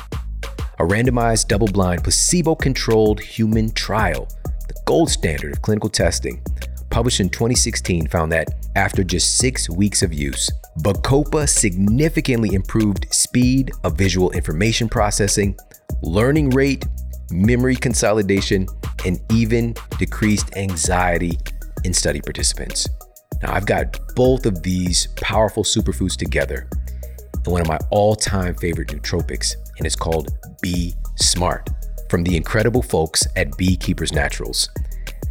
a randomized, double blind, placebo controlled human trial, the gold standard of clinical testing, published in 2016, found that after just six weeks of use, Bacopa significantly improved speed of visual information processing, learning rate, memory consolidation, and even decreased anxiety in study participants. Now, I've got both of these powerful superfoods together in one of my all time favorite nootropics, and it's called Be Smart from the incredible folks at Beekeepers Naturals.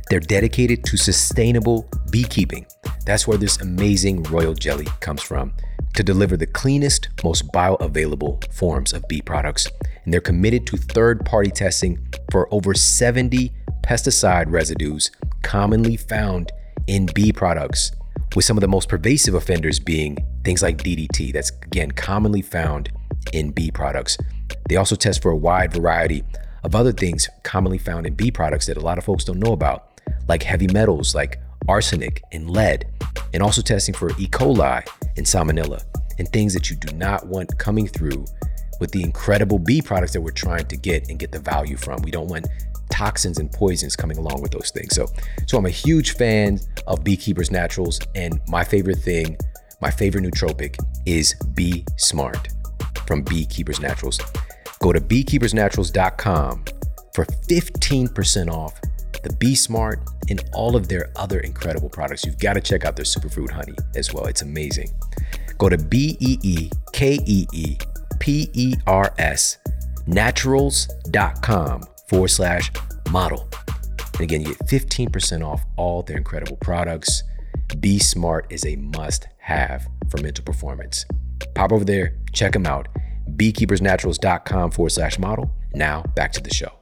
They're dedicated to sustainable beekeeping. That's where this amazing royal jelly comes from to deliver the cleanest, most bioavailable forms of bee products. And they're committed to third party testing for over 70 pesticide residues commonly found in bee products, with some of the most pervasive offenders being things like DDT, that's again commonly found in bee products. They also test for a wide variety of other things commonly found in bee products that a lot of folks don't know about, like heavy metals like arsenic and lead, and also testing for E. coli and salmonella, and things that you do not want coming through with the incredible bee products that we're trying to get and get the value from. We don't want toxins and poisons coming along with those things. So, so I'm a huge fan of Beekeepers Naturals, and my favorite thing, my favorite nootropic is Be Smart from Beekeepers Naturals. Go to beekeepersnaturals.com for 15% off the Be Smart, and all of their other incredible products. You've got to check out their superfood honey as well. It's amazing. Go to B E E K E E P E R S naturals.com forward slash model. And again, you get 15% off all their incredible products. Be Smart is a must have for mental performance. Pop over there, check them out. Beekeepersnaturals.com forward slash model. Now back to the show.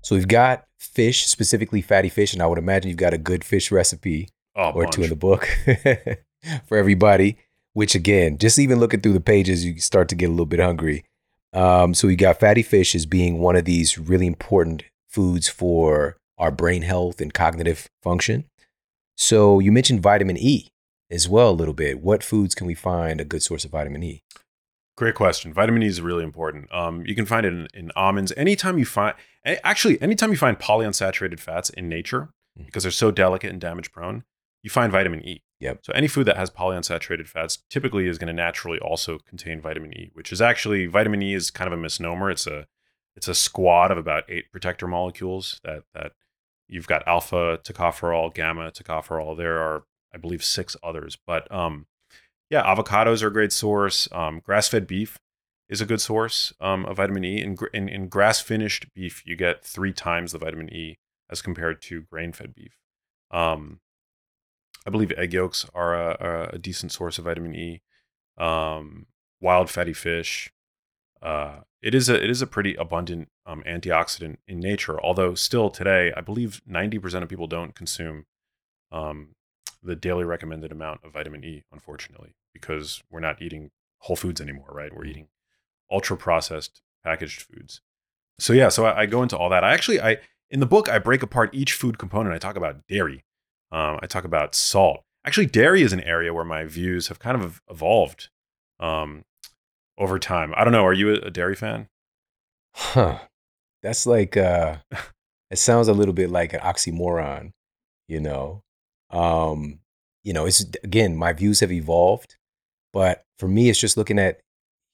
So we've got fish, specifically fatty fish, and I would imagine you've got a good fish recipe Oh, or bunch. two in the book [laughs] for everybody. Which again, just even looking through the pages, you start to get a little bit hungry. Um, so we got fatty fish as being one of these really important foods for our brain health and cognitive function. So you mentioned vitamin E as well a little bit. What foods can we find a good source of vitamin E? Great question. Vitamin E is really important. Um, you can find it in, in almonds. Anytime you find, actually, anytime you find polyunsaturated fats in nature, Mhm. because they're so delicate and damage prone, you find vitamin E. Yep. So any food that has polyunsaturated fats typically is going to naturally also contain vitamin E, which is actually vitamin E is kind of a misnomer. It's a it's a squad of about eight protector molecules that that you've got alpha tocopherol, gamma tocopherol. There are, I believe, six others, but um, yeah, avocados are a great source. Um, grass-fed beef is a good source um, of vitamin E. In, in, in grass-finished beef, you get three times the vitamin E as compared to grain-fed beef. Um, I believe egg yolks are a, are a decent source of vitamin E. Um, wild fatty fish. Uh, it is a it is a pretty abundant um, antioxidant in nature. Although still today, I believe ninety percent of people don't consume um, the daily recommended amount of vitamin E. Unfortunately, because we're not eating whole foods anymore, right? We're eating ultra processed packaged foods. So yeah, so I, I go into all that. I actually I in the book I break apart each food component. I talk about dairy. Um, I talk about salt. Actually, dairy is an area where my views have kind of evolved um, over time. I don't know. Are you a, dairy fan? Huh. That's like uh [laughs] it sounds a little bit like an oxymoron, you know. Um, you know, it's again, my views have evolved, but for me it's just looking at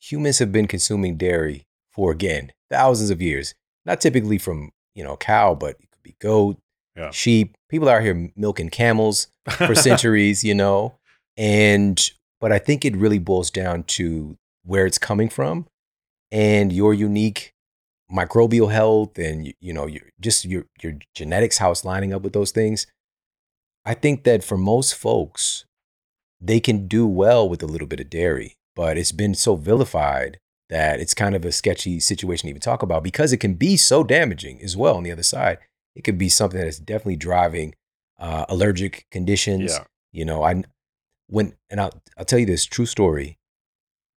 humans have been consuming dairy for again, thousands of years. Not typically from, you know, cow, but it could be goat, Yeah. sheep. People out here milking camels for [laughs] centuries, you know. And but I think it really boils down to where it's coming from and your unique microbial health and you, you know your, just your your genetics how it's lining up with those things. I think that for most folks they can do well with a little bit of dairy, but it's been so vilified that it's kind of a sketchy situation to even talk about because it can be so damaging as well on the other side. It could be something that is definitely driving uh, allergic conditions. yeah. You know, I when and I'll I'll tell you this true story.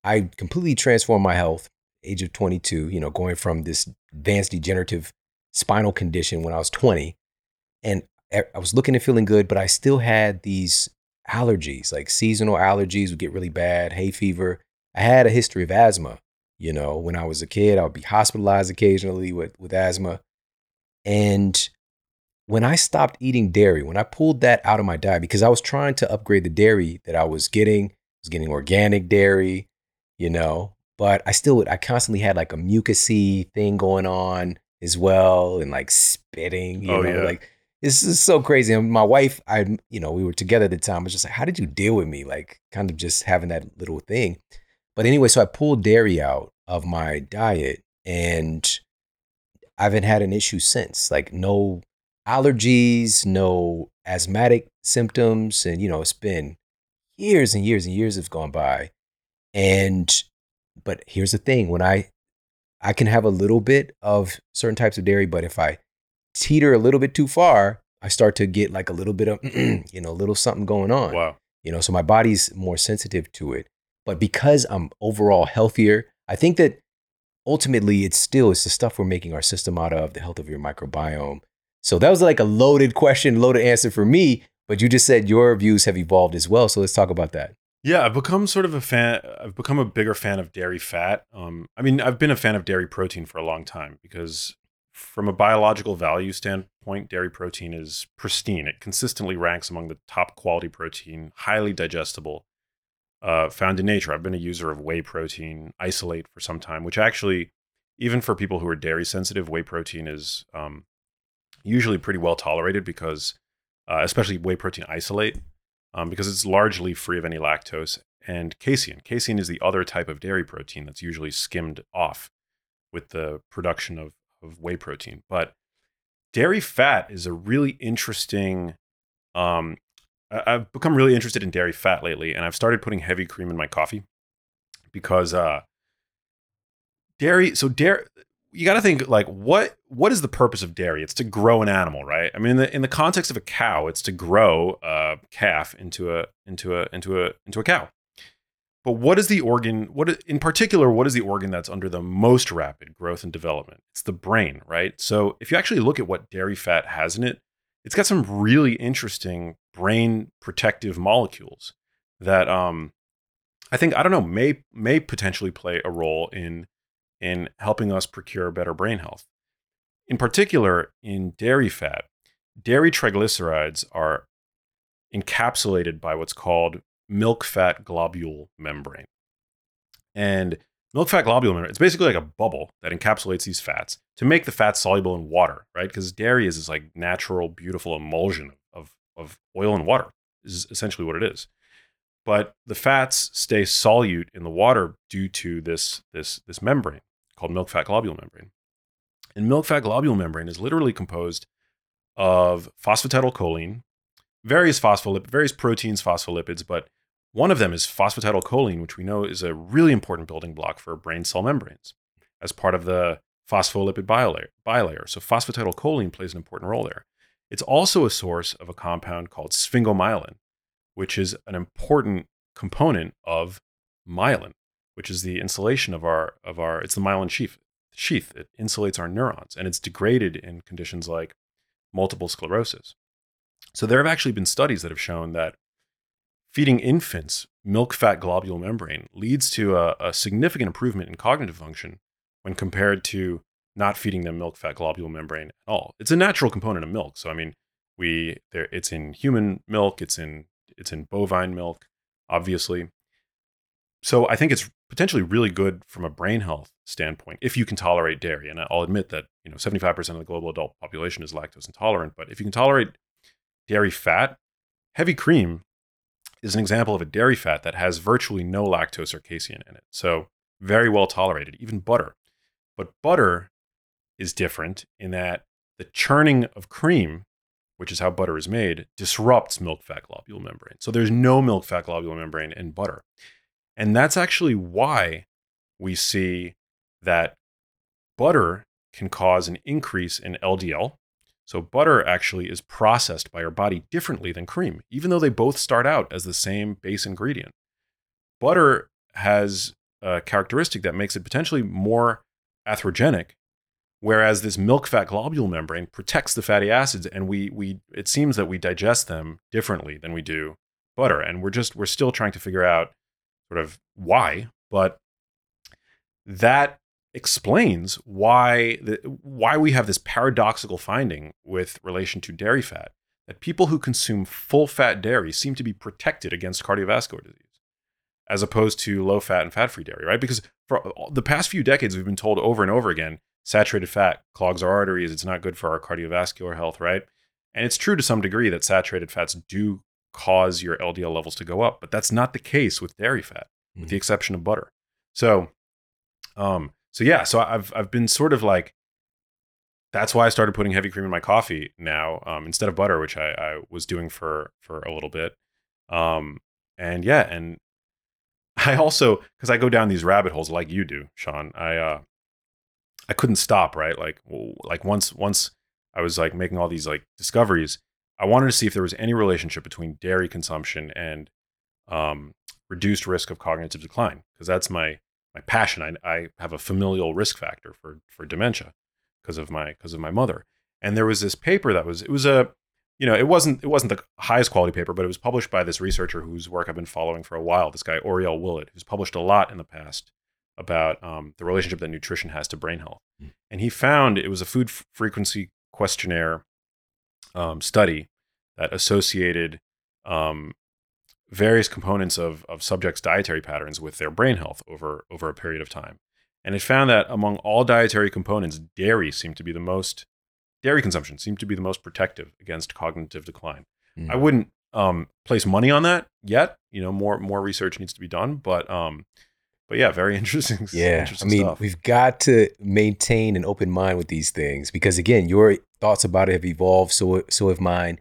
I completely transformed my health, age of 22, you know, going from this advanced degenerative spinal condition when I was 20. And I I was looking and feeling good, but I still had these allergies, like seasonal allergies would get really bad, hay fever. I had a history of asthma. You know, when I was a kid, I would be hospitalized occasionally with, with asthma. And when I stopped eating dairy, when I pulled that out of my diet, because I was trying to upgrade the dairy that I was getting, I was getting organic dairy, you know, but I still would, I constantly had like a mucusy thing going on as well and like spitting, you Oh, know, yeah. like this is so crazy. And my wife, I, you know, we were together at the time. I was just like, how did you deal with me? Like kind of just having that little thing. But anyway, so I pulled dairy out of my diet and I haven't had an issue since. Like no allergies, no asthmatic symptoms. And, you know, it's been years and years and years have gone by. And, but here's the thing when I, I can have a little bit of certain types of dairy, but if I teeter a little bit too far, I start to get like a little bit of, [clears throat] you know, a little something going on Wow. you know so my body's more sensitive to it but because i'm overall healthier i think that ultimately it's still it's the stuff we're making our system out of the health of your microbiome so that was like a loaded question loaded answer for me but you just said your views have evolved as well so let's talk about that Yeah, I've become sort of a fan. I've become a bigger fan of dairy fat. Um, I mean, I've been a fan of dairy protein for a long time because, from a biological value standpoint, dairy protein is pristine. It consistently ranks among the top quality protein, highly digestible, uh, found in nature. I've been a user of whey protein isolate for some time, which actually, even for people who are dairy sensitive, whey protein is um, usually pretty well tolerated because, uh, especially whey protein isolate, um, because it's largely free of any lactose. And casein. Casein is the other type of dairy protein that's usually skimmed off with the production of, of whey protein. But dairy fat is a really interesting. Um, I- I've become really interested in dairy fat lately, and I've started putting heavy cream in my coffee because uh, dairy. So dairy, you got to think like what what is the purpose of dairy? It's to grow an animal, right? I mean, in the in the context of a cow, it's to grow a calf into a into a into a into a cow. But what is the organ? What in particular? What is the organ that's under the most rapid growth and development? It's the brain, right? So if you actually look at what dairy fat has in it, it's got some really interesting brain protective molecules that um, I think I don't know may may potentially play a role in in helping us procure better brain health. In particular, in dairy fat, dairy triglycerides are encapsulated by what's called milk fat globule membrane. And milk fat globule membrane, it's basically like a bubble that encapsulates these fats to make the fats soluble in water, right? Because dairy is this like natural, beautiful emulsion of, of oil and water, is essentially what it is. But the fats stay solute in the water due to this, this, this membrane called milk fat globule membrane. And milk fat globule membrane is literally composed of phosphatidylcholine, various phospholip, various proteins, phospholipids, but one of them is phosphatidylcholine, which we know is a really important building block for brain cell membranes as part of the phospholipid bilayer. bilayer. So phosphatidylcholine plays an important role there. It's also a source of a compound called sphingomyelin, which is an important component of myelin, which is the insulation of our of our it's the myelin sheath sheath. It insulates our neurons and it's degraded in conditions like multiple sclerosis. So there have actually been studies that have shown that feeding infants milk fat globule membrane leads to a, a significant improvement in cognitive function when compared to not feeding them milk fat globule membrane at all. It's a natural component of milk. So I mean, we there it's in human milk, it's in it's in bovine milk, obviously. So I think it's potentially really good from a brain health standpoint if you can tolerate dairy. And I'll admit that, you know, 75% of the global adult population is lactose intolerant, but if you can tolerate dairy fat, heavy cream is an example of a dairy fat that has virtually no lactose or casein in it. So very well tolerated, even butter. But butter is different in that the churning of cream, which is how butter is made, disrupts milk fat globule membrane. So there's no milk fat globule membrane in butter. And that's actually why we see that butter can cause an increase in LDL. So butter actually is processed by our body differently than cream, even though they both start out as the same base ingredient. Butter has a characteristic that makes it potentially more atherogenic, whereas this milk fat globule membrane protects the fatty acids, and we we it seems that we digest them differently than we do butter, and we're just we're still trying to figure out sort of why, but that explains why the, why we have this paradoxical finding with relation to dairy fat that people who consume full fat dairy seem to be protected against cardiovascular disease as opposed to low fat and fat free dairy right? Because for the past few decades we've been told over and over again saturated fat clogs our arteries it's not good for our cardiovascular health right? And it's true to some degree that saturated fats do cause your LDL levels to go up but that's not the case with dairy fat with the exception of butter so um so yeah, so I've I've been sort of like that's why I started putting heavy cream in my coffee now um, instead of butter, which I, I was doing for for a little bit. Um, and yeah, and [laughs] I also because I go down these rabbit holes like you do, Shawn. I uh, I couldn't stop. Right, like like once once I was like making all these like discoveries, I wanted to see if there was any relationship between dairy consumption and um, reduced risk of cognitive decline because that's my my passion. I, I have a familial risk factor for for dementia because of my because of my mother. And there was this paper that was it was a you know it wasn't it wasn't the highest quality paper, but it was published by this researcher whose work I've been following for a while. This guy Auriel Willette, who's published a lot in the past about um, the relationship that nutrition has to brain health. Mm. And he found it was a food f- frequency questionnaire um, study that associated um, various components of, of subjects' dietary patterns with their brain health over, over a period of time. And it found that among all dietary components, dairy seemed to be the most dairy consumption seemed to be the most protective against cognitive decline. Mm. I wouldn't um, place money on that yet. You know, more more research needs to be done, but um, but yeah, very [laughs] interesting. Yeah, interesting I mean, stuff. we've got to maintain an open mind with these things because, again, your thoughts about it have evolved. So, so have mine.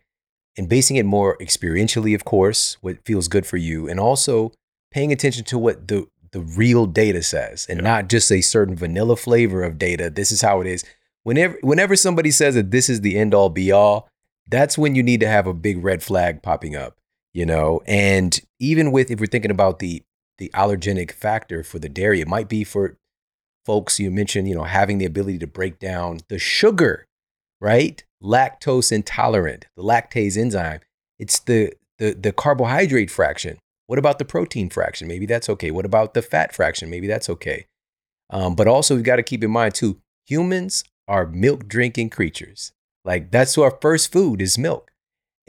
And basing it more experientially, of course, what feels good for you, and also paying attention to what the the real data says, and Yeah. not just a certain vanilla flavor of data. This is how it is. Whenever, whenever somebody says that this is the end all be all, that's when you need to have a big red flag popping up. You know, and even with if we're thinking about the the allergenic factor for the dairy. It might be for folks you mentioned, you know, having the ability to break down the sugar, right? Lactose intolerant, the lactase enzyme. It's the the the carbohydrate fraction. What about the protein fraction? Maybe that's okay. What about the fat fraction? Maybe that's okay. Um, but also, we've got to keep in mind too, humans are milk drinking creatures. Like that's our first food is milk.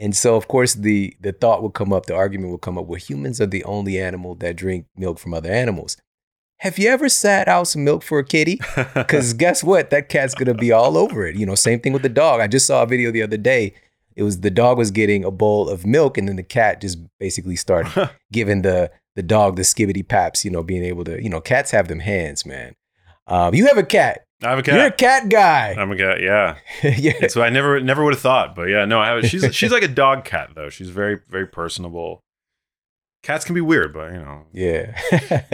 And so, of course, the the thought will come up, the argument will come up. Well, humans are the only animal that drink milk from other animals. Have you ever sat out some milk for a kitty? [laughs] Because guess what? That cat's gonna be all over it. You know, same thing with the dog. I just saw a video the other day. It was the dog was getting a bowl of milk, and then the cat just basically started [laughs] giving the the dog the skibbity paps. You know, being able to, you know, cats have them hands, man. Um, you have a cat. I have a cat. You're a cat. guy. I'm a cat. Yeah. [laughs] yeah. So I never never would have thought, but yeah, no, I have, she's [laughs] she's like a dog cat though. She's very very personable. Cats can be weird, but you know, Yeah.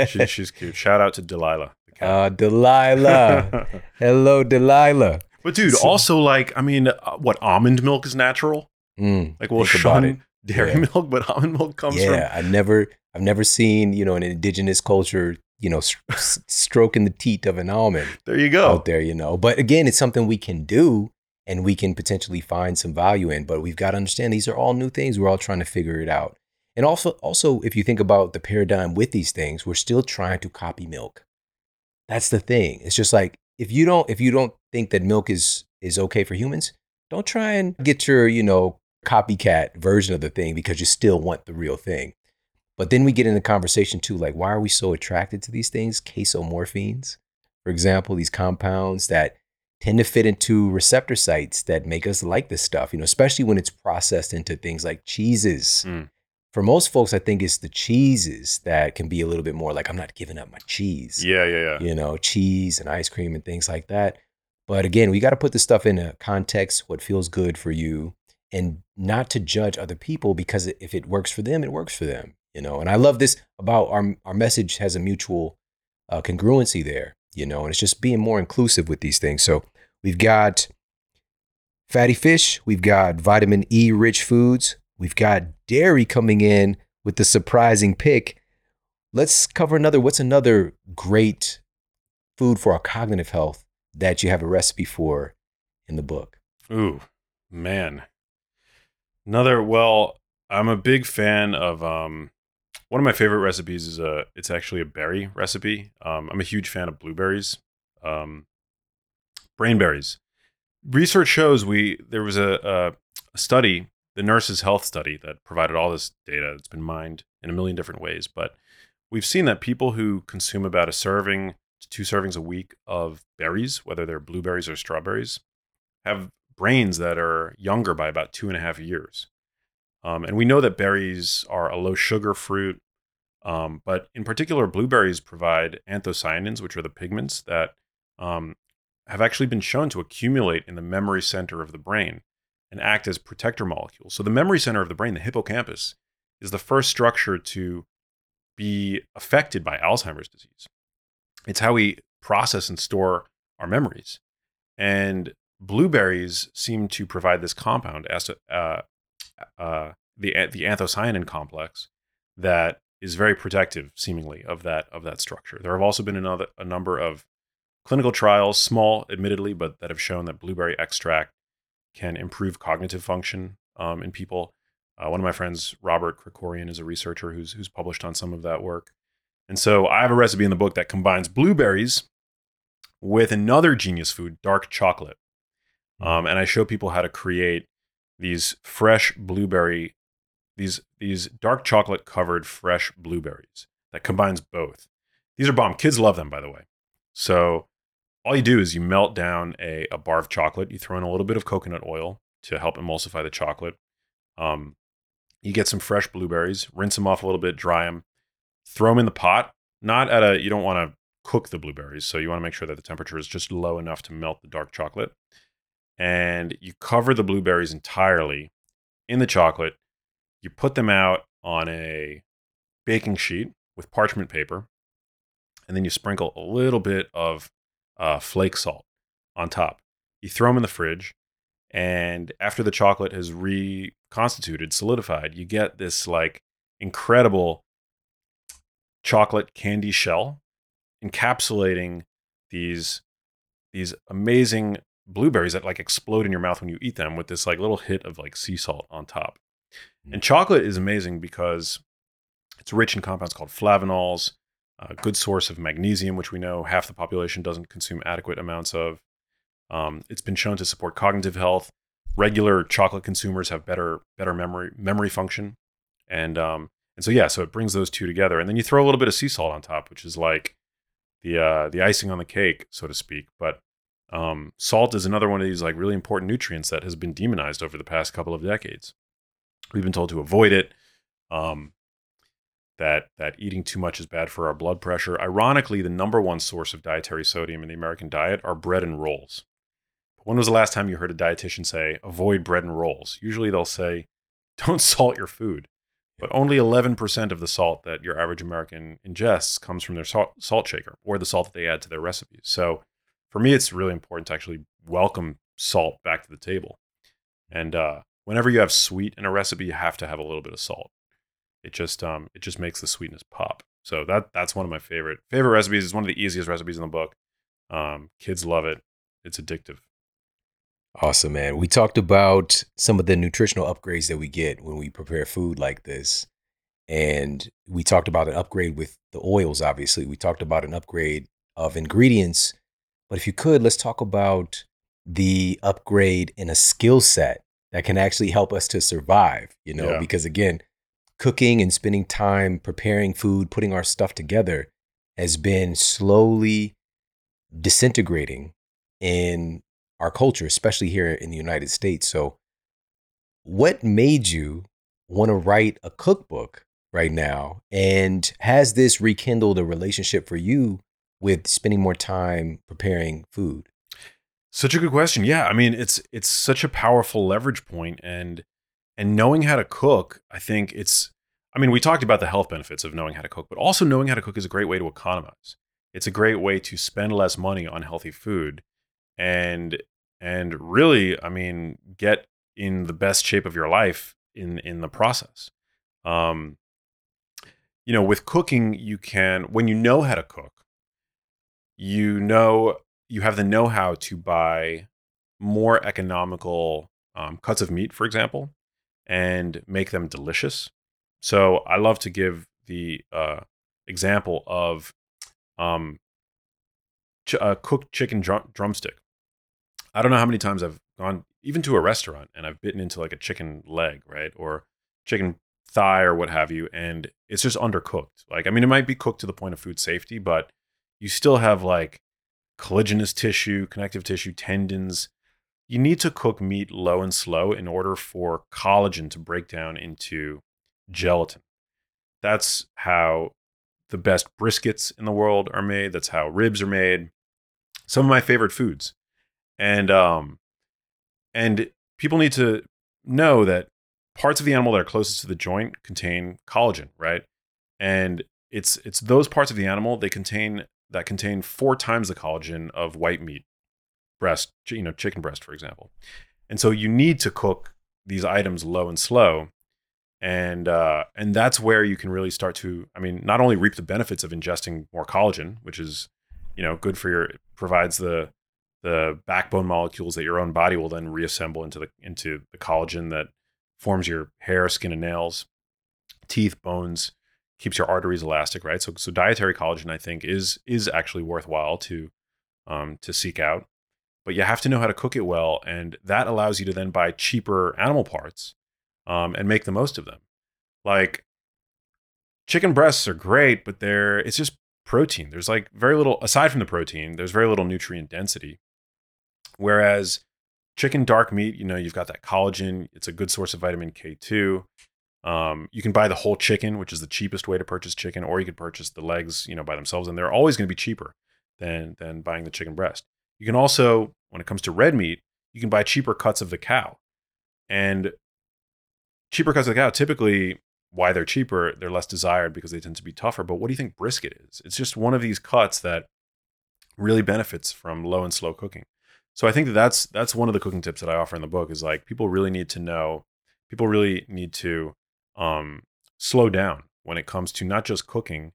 she, she's cute. Shout out to Delilah. the cat. uh, Delilah. [laughs] Hello, Delilah. but dude, so- also like, I mean, uh, what almond milk is natural? Mm, Like, we'll shun dairy Yeah. milk, but almond milk comes from. yeah, I never, I've never seen, you know, an indigenous culture, you know, s- s- stroking the teat of an almond. There you go. out there, you know. But again, it's something we can do and we can potentially find some value in. But we've got to understand these are all new things. We're all trying to figure it out. And also, also, if you think about the paradigm with these things, we're still trying to copy milk. That's the thing. It's just like if you don't, if you don't think that milk is is okay for humans, don't try and get your, you know, copycat version of the thing because you still want the real thing. But then we get in the conversation too, like why are we so attracted to these things? Casomorphins, for example, these compounds that tend to fit into receptor sites that make us like this stuff, you know, especially when it's processed into things like cheeses. Mm. For most folks, I think it's the cheeses that can be a little bit more like, I'm not giving up my cheese Yeah, yeah, yeah. you know, cheese and ice cream and things like that. But again, we got to put this stuff in a context, what feels good for you, and not to judge other people because if it works for them, it works for them, you know. And I love this about our our message has a mutual uh, congruency there, you know, and it's just being more inclusive with these things. So we've got fatty fish, we've got vitamin E rich foods, we've got dairy coming in with the surprising pick. Let's cover another. What's another great food for our cognitive health that you have a recipe for in the book? Ooh, man. Another well, I'm a big fan of um one of my favorite recipes is a it's actually a berry recipe. Um I'm a huge fan of blueberries. Um brainberries. Research shows we there was a, a, study, the nurses health study that provided all this data. It's been mined in a million different ways, but we've seen that people who consume about a serving to two servings a week of berries, whether they're blueberries or strawberries, have brains that are younger by about two and a half years. Um, and we know that berries are a low sugar fruit, um, but in particular, blueberries provide anthocyanins, which are the pigments that um, have actually been shown to accumulate in the memory center of the brain and act as protector molecules. So, the memory center of the brain, the hippocampus, is the first structure to be affected by Alzheimer's disease. It's how we process and store our memories. And blueberries seem to provide this compound, as uh, uh, the the anthocyanin complex, that is very protective, seemingly, of that of that structure. There have also been another a number of clinical trials, small, admittedly, but that have shown that blueberry extract can improve cognitive function um, in people. Uh, one of my friends, Robert Krikorian, is a researcher who's who's published on some of that work. And so I have a recipe in the book that combines blueberries with another genius food, dark chocolate. Um, and I show people how to create these fresh blueberry, these these dark chocolate covered fresh blueberries that combines both. These are bomb. Kids love them, by the way. So all you do is you melt down a, a bar of chocolate. You throw in a little bit of coconut oil to help emulsify the chocolate. Um, you get some fresh blueberries, rinse them off a little bit, dry them, throw them in the pot. Not at a, you don't want to cook the blueberries. So you want to make sure that the temperature is just low enough to melt the dark chocolate. And you cover the blueberries entirely in the chocolate. You put them out on a baking sheet with parchment paper. And then you sprinkle a little bit of uh, flake salt on top. You throw them in the fridge. And after the chocolate has reconstituted, solidified, you get this like incredible chocolate candy shell encapsulating these these amazing blueberries that like explode in your mouth when you eat them with this like little hit of like sea salt on top. Mm. And chocolate is amazing because it's rich in compounds called flavanols, a good source of magnesium, which we know half the population doesn't consume adequate amounts of. Um, it's been shown to support cognitive health. Regular chocolate consumers have better better memory memory function, and um, and so yeah, so it brings those two together, and then you throw a little bit of sea salt on top, which is like the uh, the icing on the cake, so to speak. But um, salt is another one of these like really important nutrients that has been demonized over the past couple of decades. We've been told to avoid it. Um, that that eating too much is bad for our blood pressure. Ironically, the number one source of dietary sodium in the American diet are bread and rolls. When was the last time you heard a dietitian say avoid bread and rolls? Usually they'll say [laughs] don't salt your food. But only 11% of the salt that your average American ingests comes from their salt, salt shaker or the salt that they add to their recipes. So for me, it's really important to actually welcome salt back to the table. And uh, whenever you have sweet in a recipe, you have to have a little bit of salt. It just um, it just makes the sweetness pop. So that that's one of my favorite favorite recipes. It's one of the easiest recipes in the book. Um, kids love it. It's addictive. Awesome, man. We talked about some of the nutritional upgrades that we get when we prepare food like this. And we talked about an upgrade with the oils, obviously. We talked about an upgrade of ingredients. But if you could, let's talk about the upgrade in a skill set that can actually help us to survive, you know, yeah. because again, cooking and spending time preparing food, putting our stuff together has been slowly disintegrating in our culture, especially here in the United States. So, what made you want to write a cookbook right now? And has this rekindled a relationship for you with spending more time preparing food? Such a good question. Yeah, I mean, it's it's such a powerful leverage point and and knowing how to cook, I think it's I mean, we talked about the health benefits of knowing how to cook, but also knowing how to cook is a great way to economize. It's a great way to spend less money on healthy food and and really, I mean, get in the best shape of your life in in the process. Um, you know, with cooking, you can when you know how to cook, you know you have the know-how to buy more economical um, cuts of meat, for example, and make them delicious. So I love to give the uh, example of um, ch- a cooked chicken drum- drumstick. I don't know how many times I've gone even to a restaurant and I've bitten into like a chicken leg, right? Or chicken thigh or what have you, and it's just undercooked. Like, I mean, it might be cooked to the point of food safety, but you still have like collagenous tissue, connective tissue, tendons. You need to cook meat low and slow in order for collagen to break down into gelatin. That's how the best briskets in the world are made. That's how ribs are made. Some of my favorite foods and um and people need to know that parts of the animal that are closest to the joint contain collagen right and it's it's those parts of the animal they contain that contain four times the collagen of white meat breast you know chicken breast for example. And so you need to cook these items low and slow. And uh, and that's where you can really start to i mean not only reap the benefits of ingesting more collagen which is you know good for your provides the the backbone molecules that your own body will then reassemble into the into the collagen that forms your hair, skin, and nails, teeth, bones, keeps your arteries elastic, right? So, so dietary collagen, I think, is is actually worthwhile to um, to seek out, but you have to know how to cook it well, and that allows you to then buy cheaper animal parts um, and make the most of them. Like chicken breasts are great, but they're it's just protein. There's like very little aside from the protein. There's very little nutrient density. Whereas chicken dark meat, you know, you've got that collagen. It's a good source of vitamin K2. Um, you can buy the whole chicken, which is the cheapest way to purchase chicken, or you could purchase the legs, you know, by themselves, and they're always going to be cheaper than than buying the chicken breast. You can also, when it comes to red meat, you can buy cheaper cuts of the cow, and cheaper cuts of the cow typically why they're cheaper, they're less desired because they tend to be tougher. But what do you think brisket is? It's just one of these cuts that really benefits from low and slow cooking. So I think that that's that's one of the cooking tips that I offer in the book is like people really need to know, people really need to um, slow down when it comes to not just cooking,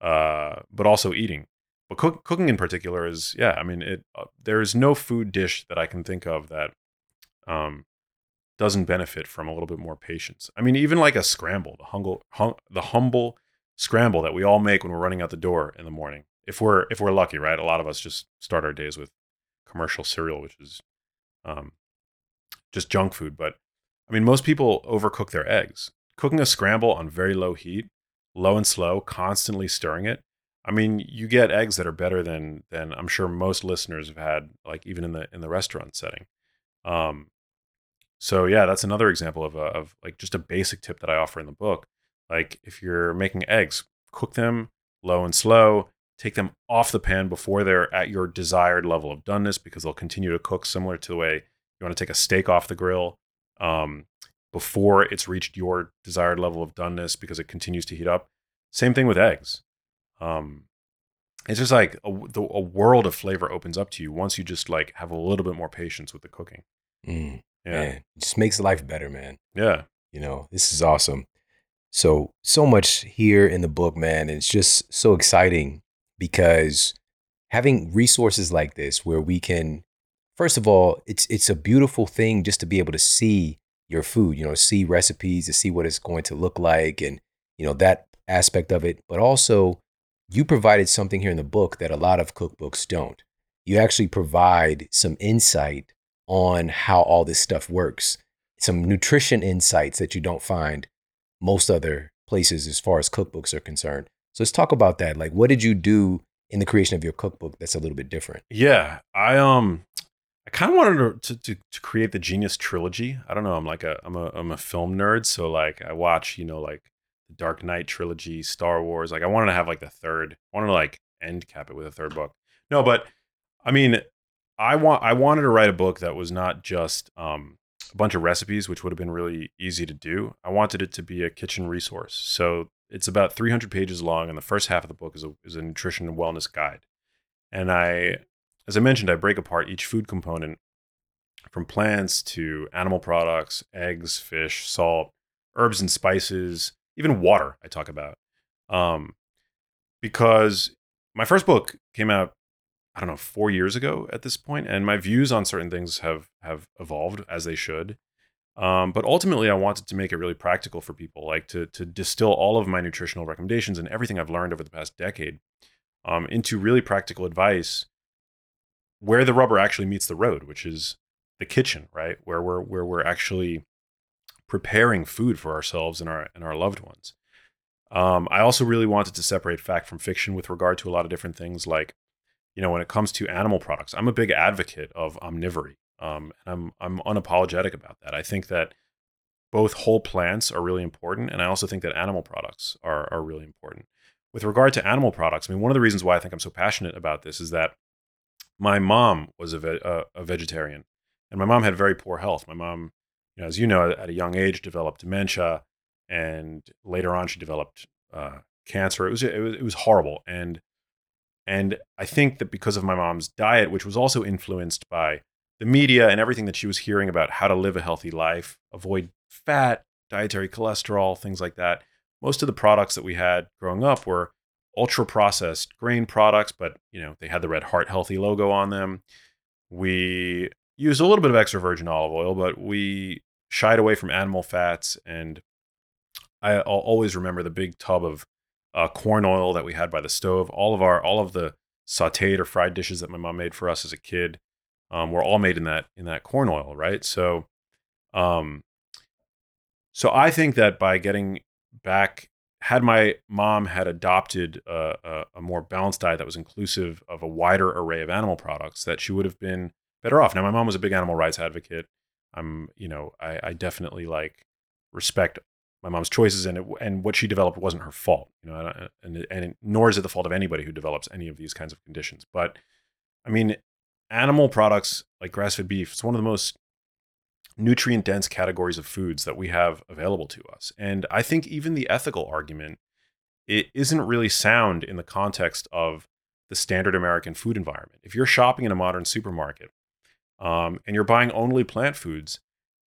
uh, but also eating. But cook, cooking in particular is, yeah, I mean, it. Uh, there is no food dish that I can think of that um, doesn't benefit from a little bit more patience. I mean, even like a scramble, the humble, hum, the humble scramble that we all make when we're running out the door in the morning. If we're if we're lucky, right? A lot of us just start our days with commercial cereal, which is um, just junk food. But I mean, most people overcook their eggs cooking a scramble on very low heat, low and slow, constantly stirring it. I mean, you get eggs that are better than than I'm sure most listeners have had, like even in the in the restaurant setting. Um, so yeah, that's another example of a, of like just a basic tip that I offer in the book. Like if you're making eggs, cook them low and slow. Take them off the pan before they're at your desired level of doneness because they'll continue to cook similar to the way you want to take a steak off the grill. Um, before it's reached your desired level of doneness because it continues to heat up. Same thing with eggs. Um, it's just like a, the, a world of flavor opens up to you once you just like have a little bit more patience with the cooking. Mm, yeah, man, it just makes life better, man. Yeah, you know this is awesome. So so much here in the book, man. And it's just so exciting because having resources like this where we can, first of all, it's it's a beautiful thing just to be able to see your food, you know, see recipes to see what it's going to look like and, you know, that aspect of it. But also, you provided something here in the book that a lot of cookbooks don't. You actually provide some insight on how all this stuff works, some nutrition insights that you don't find most other places as far as cookbooks are concerned. So let's talk about that. Like, what did you do in the creation of your cookbook that's a little bit different? Yeah, I um I kind of wanted to, to, to create the Genius trilogy. I don't know. I'm like a I'm a I'm a film nerd, so like I watch you know like the Dark Knight trilogy, Star Wars. Like I wanted to have like the third. I wanted to like end cap it with a third book. No, but I mean, I want I wanted to write a book that was not just um, a bunch of recipes, which would have been really easy to do. I wanted it to be a kitchen resource. So it's about 300 pages long, and the first half of the book is a is a nutrition and wellness guide. And I as I mentioned, I break apart each food component from plants to animal products, eggs, fish, salt, herbs and spices, even water. I talk about um, because my first book came out I don't know four years ago at this point, and my views on certain things have have evolved as they should. Um, but ultimately, I wanted to make it really practical for people, like to to distill all of my nutritional recommendations and everything I've learned over the past decade um, into really practical advice where the rubber actually meets the road, which is the kitchen, right? Where we're where we're actually preparing food for ourselves and our and our loved ones. Um, I also really wanted to separate fact from fiction with regard to a lot of different things, like you know, when it comes to animal products, I'm a big advocate of omnivory, um, and I'm I'm unapologetic about that. I think that both whole plants are really important, and I also think that animal products are are really important. With regard to animal products, I mean, one of the reasons why I think I'm so passionate about this is that my mom was a, ve- uh, a vegetarian, and my mom had very poor health. My mom, you know, as you know, at a young age developed dementia, and later on she developed uh, cancer. It was, it was it was horrible, and and I think that because of my mom's diet, which was also influenced by the media and everything that she was hearing about how to live a healthy life, avoid fat, dietary cholesterol, things like that. Most of the products that we had growing up were ultra processed grain products, but you know they had the red heart healthy logo on them. We used a little bit of extra virgin olive oil, but we shied away from animal fats. And I, will always remember the big tub of uh, corn oil that we had by the stove. All of our all of the sautéed or fried dishes that my mom made for us as a kid um, were all made in that in that corn oil, right? So, um, so I think that by getting back had my mom had adopted a, a, a, more balanced diet that was inclusive of a wider array of animal products, that she would have been better off. Now, my mom was a big animal rights advocate. I'm, you know, I, I definitely like respect my mom's choices, and it, and what she developed wasn't her fault, you know, and uh, and nor is it the fault of anybody who develops any of these kinds of conditions. But I mean, animal products like grass-fed beef, it's one of the most nutrient dense categories of foods that we have available to us. And I think even the ethical argument it isn't really sound in the context of the standard American food environment. If you're shopping in a modern supermarket um, and you're buying only plant foods,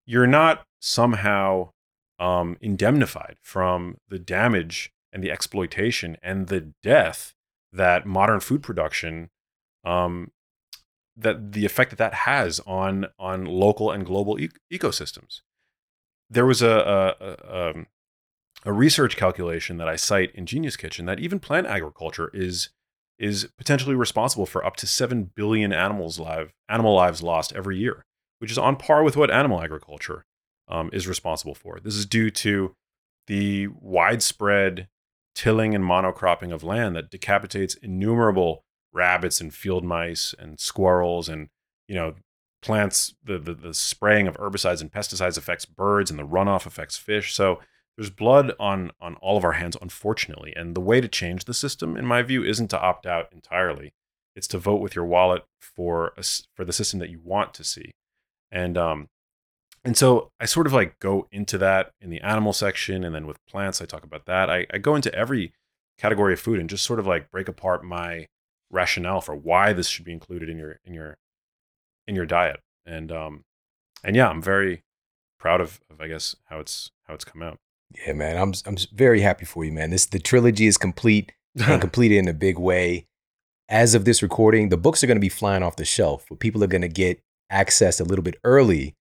you're not somehow um, indemnified from the damage and the exploitation and the death that modern food production um, that the effect that that has on on local and global e- ecosystems. There was a a, a um, a, research calculation that I cite in Genius Kitchen that even plant agriculture is is potentially responsible for up to seven billion animals live animal lives lost every year, which is on par with what animal agriculture um, is responsible for. This is due to the widespread tilling and monocropping of land that decapitates innumerable rabbits and field mice and squirrels and you know plants the, the, the spraying of herbicides and pesticides affects birds and the runoff affects fish. So there's blood on on all of our hands unfortunately. And the way to change the system in my view isn't to opt out entirely. It's to vote with your wallet for a, for the system that you want to see. And um and so i sort of like go into that in the animal section and then with plants i talk about that. I, I go into every category of food and just sort of like break apart my rationale for why this should be included in your in your in your diet. And um and yeah, I'm very proud of, of I guess how it's how it's come out. Yeah, man, I'm I'm very happy for you, man. This the trilogy is complete and [laughs] completed in a big way. As of this recording, the books are going to be flying off the shelf, but people are going to get access a little bit early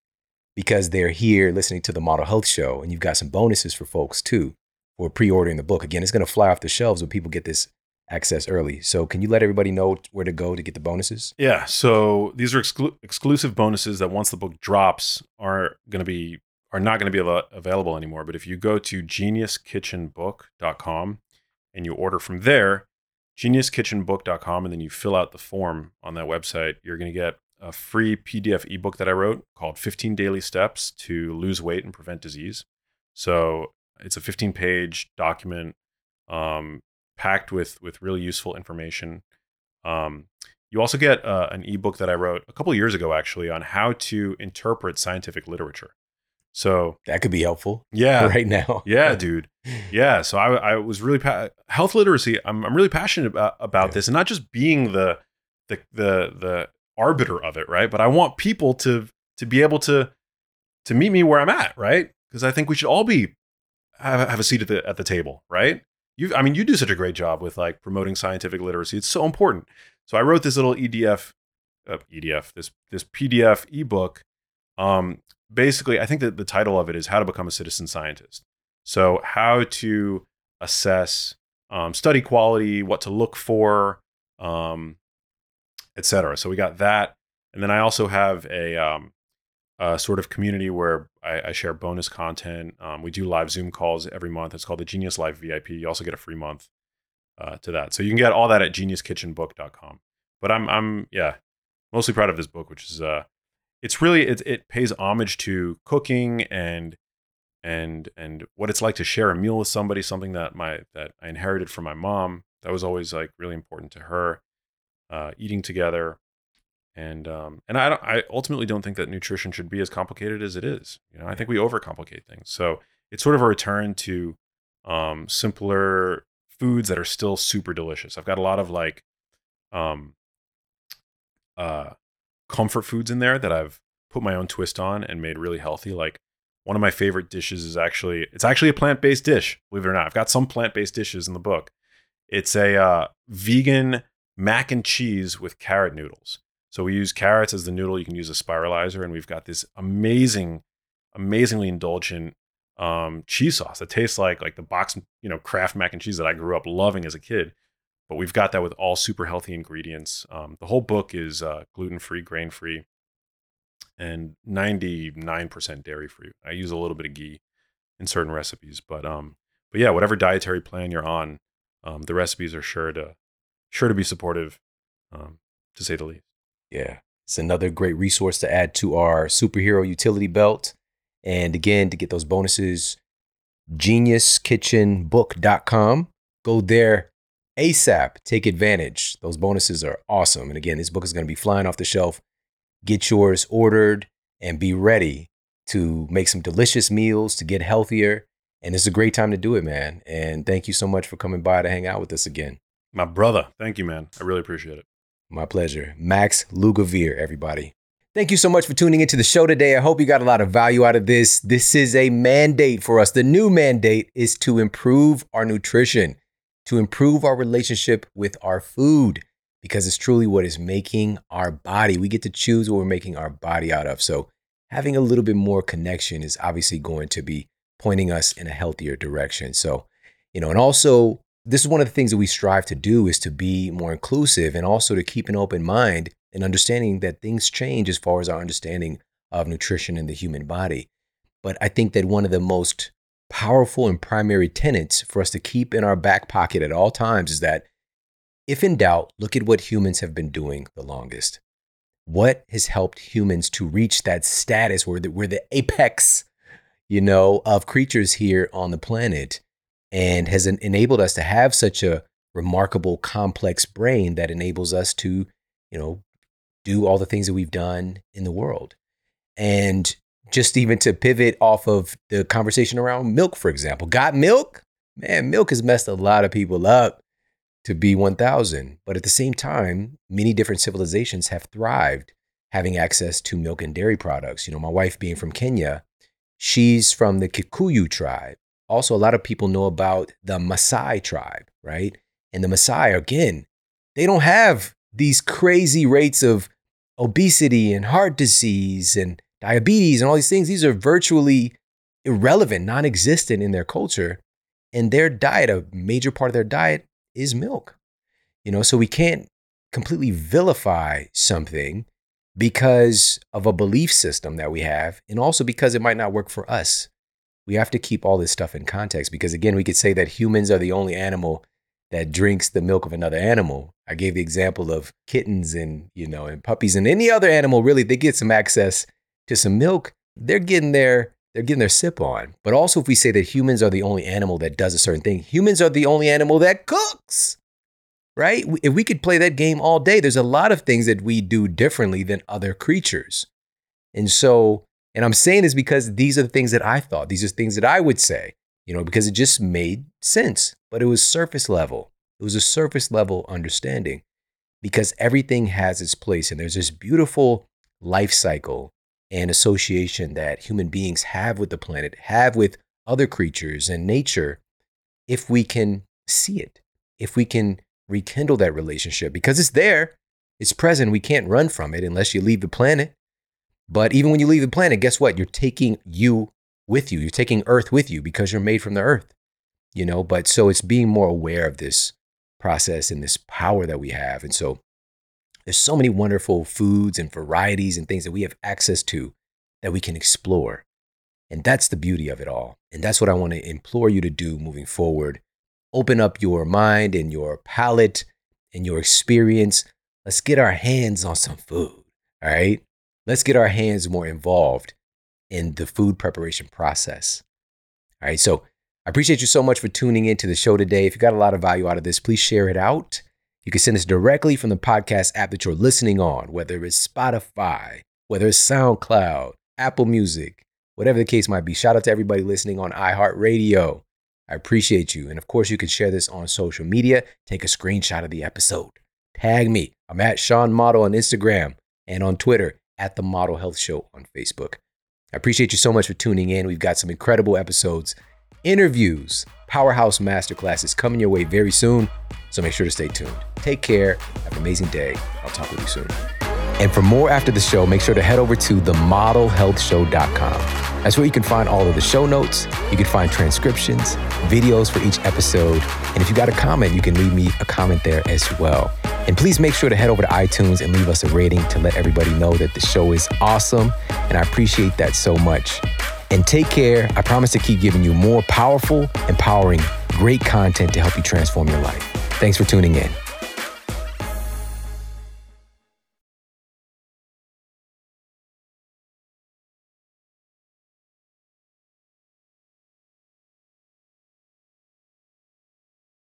because they're here listening to the Model Health Show, and you've got some bonuses for folks too for pre-ordering the book. Again, it's going to fly off the shelves when people get this access early. So can you let everybody know where to go to get the bonuses? Yeah. So these are exclu- exclusive bonuses that once the book drops are going to be are not going to be av- available anymore. But if you go to geniuskitchenbook.com and you order from there, geniuskitchenbook.com, and then you fill out the form on that website, you're going to get a free PDF ebook that I wrote called 15 Daily Steps to Lose Weight and Prevent Disease. So it's a 15 page document um, packed with with really useful information. Um, you also get uh, an ebook that I wrote a couple years ago, actually, on how to interpret scientific literature. So that could be helpful. [laughs] Yeah, right now. [laughs] yeah, dude. Yeah. So I, I was really pa- health literacy. I'm, I'm really passionate about, about yeah. this, and not just being the the the the arbiter of it, right? But I want people to to be able to to meet me where I'm at, right? Because I think we should all be have, have a seat at the at the table, right? You I mean you do such a great job with like promoting scientific literacy. It's so important. So I wrote this little EDF uh, EDF this this PDF ebook. Um, basically, I think that the title of it is How to Become a Citizen Scientist. So how to assess um, study quality, what to look for, um, etc. So we got that, and then I also have a um, a sort of community where I, I share bonus content. Um, we do live Zoom calls every month. It's called the Genius Life VIP. You also get a free month uh, to that. So you can get all that at geniuskitchenbook.com. But I'm I'm yeah mostly proud of this book, which is uh it's really it it pays homage to cooking and and and what it's like to share a meal with somebody, something that my that I inherited from my mom. That was always like really important to her. Uh, eating together, and um, and I I ultimately don't think that nutrition should be as complicated as it is. You know, I think we overcomplicate things. So it's sort of a return to um, simpler foods that are still super delicious. I've got a lot of like um, uh, comfort foods in there that I've put my own twist on and made really healthy. Like one of my favorite dishes is actually it's actually a plant based dish. Believe it or not, I've got some plant based dishes in the book. It's a uh, vegan mac and cheese with carrot noodles. So we use carrots as the noodle. You can use a spiralizer, and we've got this amazing, amazingly indulgent um, cheese sauce that tastes like like the box, you know, Kraft mac and cheese that I grew up loving as a kid. But we've got that with all super healthy ingredients. Um, the whole book is uh, gluten free, grain free, and 99% dairy free. I use a little bit of ghee in certain recipes, but um, but yeah, whatever dietary plan you're on, um, the recipes are sure to sure to be supportive, um, to say the least. Yeah, it's another great resource to add to our superhero utility belt. And again, to get those bonuses, geniuskitchenbook.com. Go there ASAP. Take advantage. Those bonuses are awesome. And again, this book is going to be flying off the shelf. Get yours ordered and be ready to make some delicious meals, to get healthier. And it's a great time to do it, man. And thank you so much for coming by to hang out with us again. My brother, thank you, man. I really appreciate it. My pleasure. Max Lugavere, everybody. Thank you so much for tuning into the show today. I hope you got a lot of value out of this. This is a mandate for us. The new mandate is to improve our nutrition, to improve our relationship with our food, because it's truly what is making our body. We get to choose what we're making our body out of. So, having a little bit more connection is obviously going to be pointing us in a healthier direction. So, you know, and also this is one of the things that we strive to do is to be more inclusive and also to keep an open mind and understanding that things change as far as our understanding of nutrition in the human body. But I think that one of the most powerful and primary tenets for us to keep in our back pocket at all times is that if in doubt, look at what humans have been doing the longest. What has helped humans to reach that status where we're the apex, you know, of creatures here on the planet? And has enabled us to have such a remarkable complex brain that enables us to you know do all the things that we've done in the world. And just even to pivot off of the conversation around milk for example got milk? Man milk has messed a lot of people up to be 1000 but at the same time many different civilizations have thrived having access to milk and dairy products. You know my wife being from kenya she's from the kikuyu tribe also a lot of people know about the Maasai tribe, right? And the Maasai, again, they don't have these crazy rates of obesity and heart disease and diabetes and all these things. These are virtually irrelevant, non existent in their culture. And their diet, a major part of their diet is milk. You know, so we can't completely vilify something because of a belief system that we have, and also because it might not work for us we have to keep all this stuff in context because again we could say that humans are the only animal that drinks the milk of another animal. I gave the example of kittens and you know and puppies and any other animal really they get some access to some milk. They're getting their they're getting their sip on. But also if we say that humans are the only animal that does a certain thing humans are the only animal that cooks right? If we could play that game all day there's a lot of things that we do differently than other creatures. And so and I'm saying this because these are the things that I thought. These are things that I would say, you know, because it just made sense. But it was surface level. It was a surface level understanding because everything has its place. And there's this beautiful life cycle and association that human beings have with the planet, have with other creatures and nature, if we can see it, if we can rekindle that relationship, because it's there, it's present. We can't run from it unless you leave the planet. But even when you leave the planet, guess what? You're taking you with you. You're taking Earth with you because you're made from the Earth. You know, but so it's being more aware of this process and this power that we have. And so there's so many wonderful foods and varieties and things that we have access to that we can explore. And that's the beauty of it all. And that's what I want to implore you to do moving forward. Open up your mind and your palate and your experience. Let's get our hands on some food. All right let's get our hands more involved in the food preparation process. All right. So I appreciate you so much for tuning into the show today. If you got a lot of value out of this, please share it out. You can send this directly from the podcast app that you're listening on, whether it's Spotify, whether it's SoundCloud, Apple Music, whatever the case might be. Shout out to everybody listening on iHeartRadio. I appreciate you. And of course, you can share this on social media. Take a screenshot of the episode. Tag me. I'm at Shawn Model on Instagram and on Twitter at the Model Health Show on Facebook. I appreciate you so much for tuning in. We've got some incredible episodes, interviews, powerhouse masterclasses coming your way very soon. So make sure to stay tuned. Take care. Have an amazing day. I'll talk with you soon. And for more after the show, make sure to head over to themodelhealthshow.com. That's where you can find all of the show notes. You can find transcriptions, videos for each episode. And if you got a comment, you can leave me a comment there as well. And please make sure to head over to iTunes and leave us a rating to let everybody know that the show is awesome. And I appreciate that so much. and take care. I promise to keep giving you more powerful, empowering, great content to help you transform your life. Thanks for tuning in.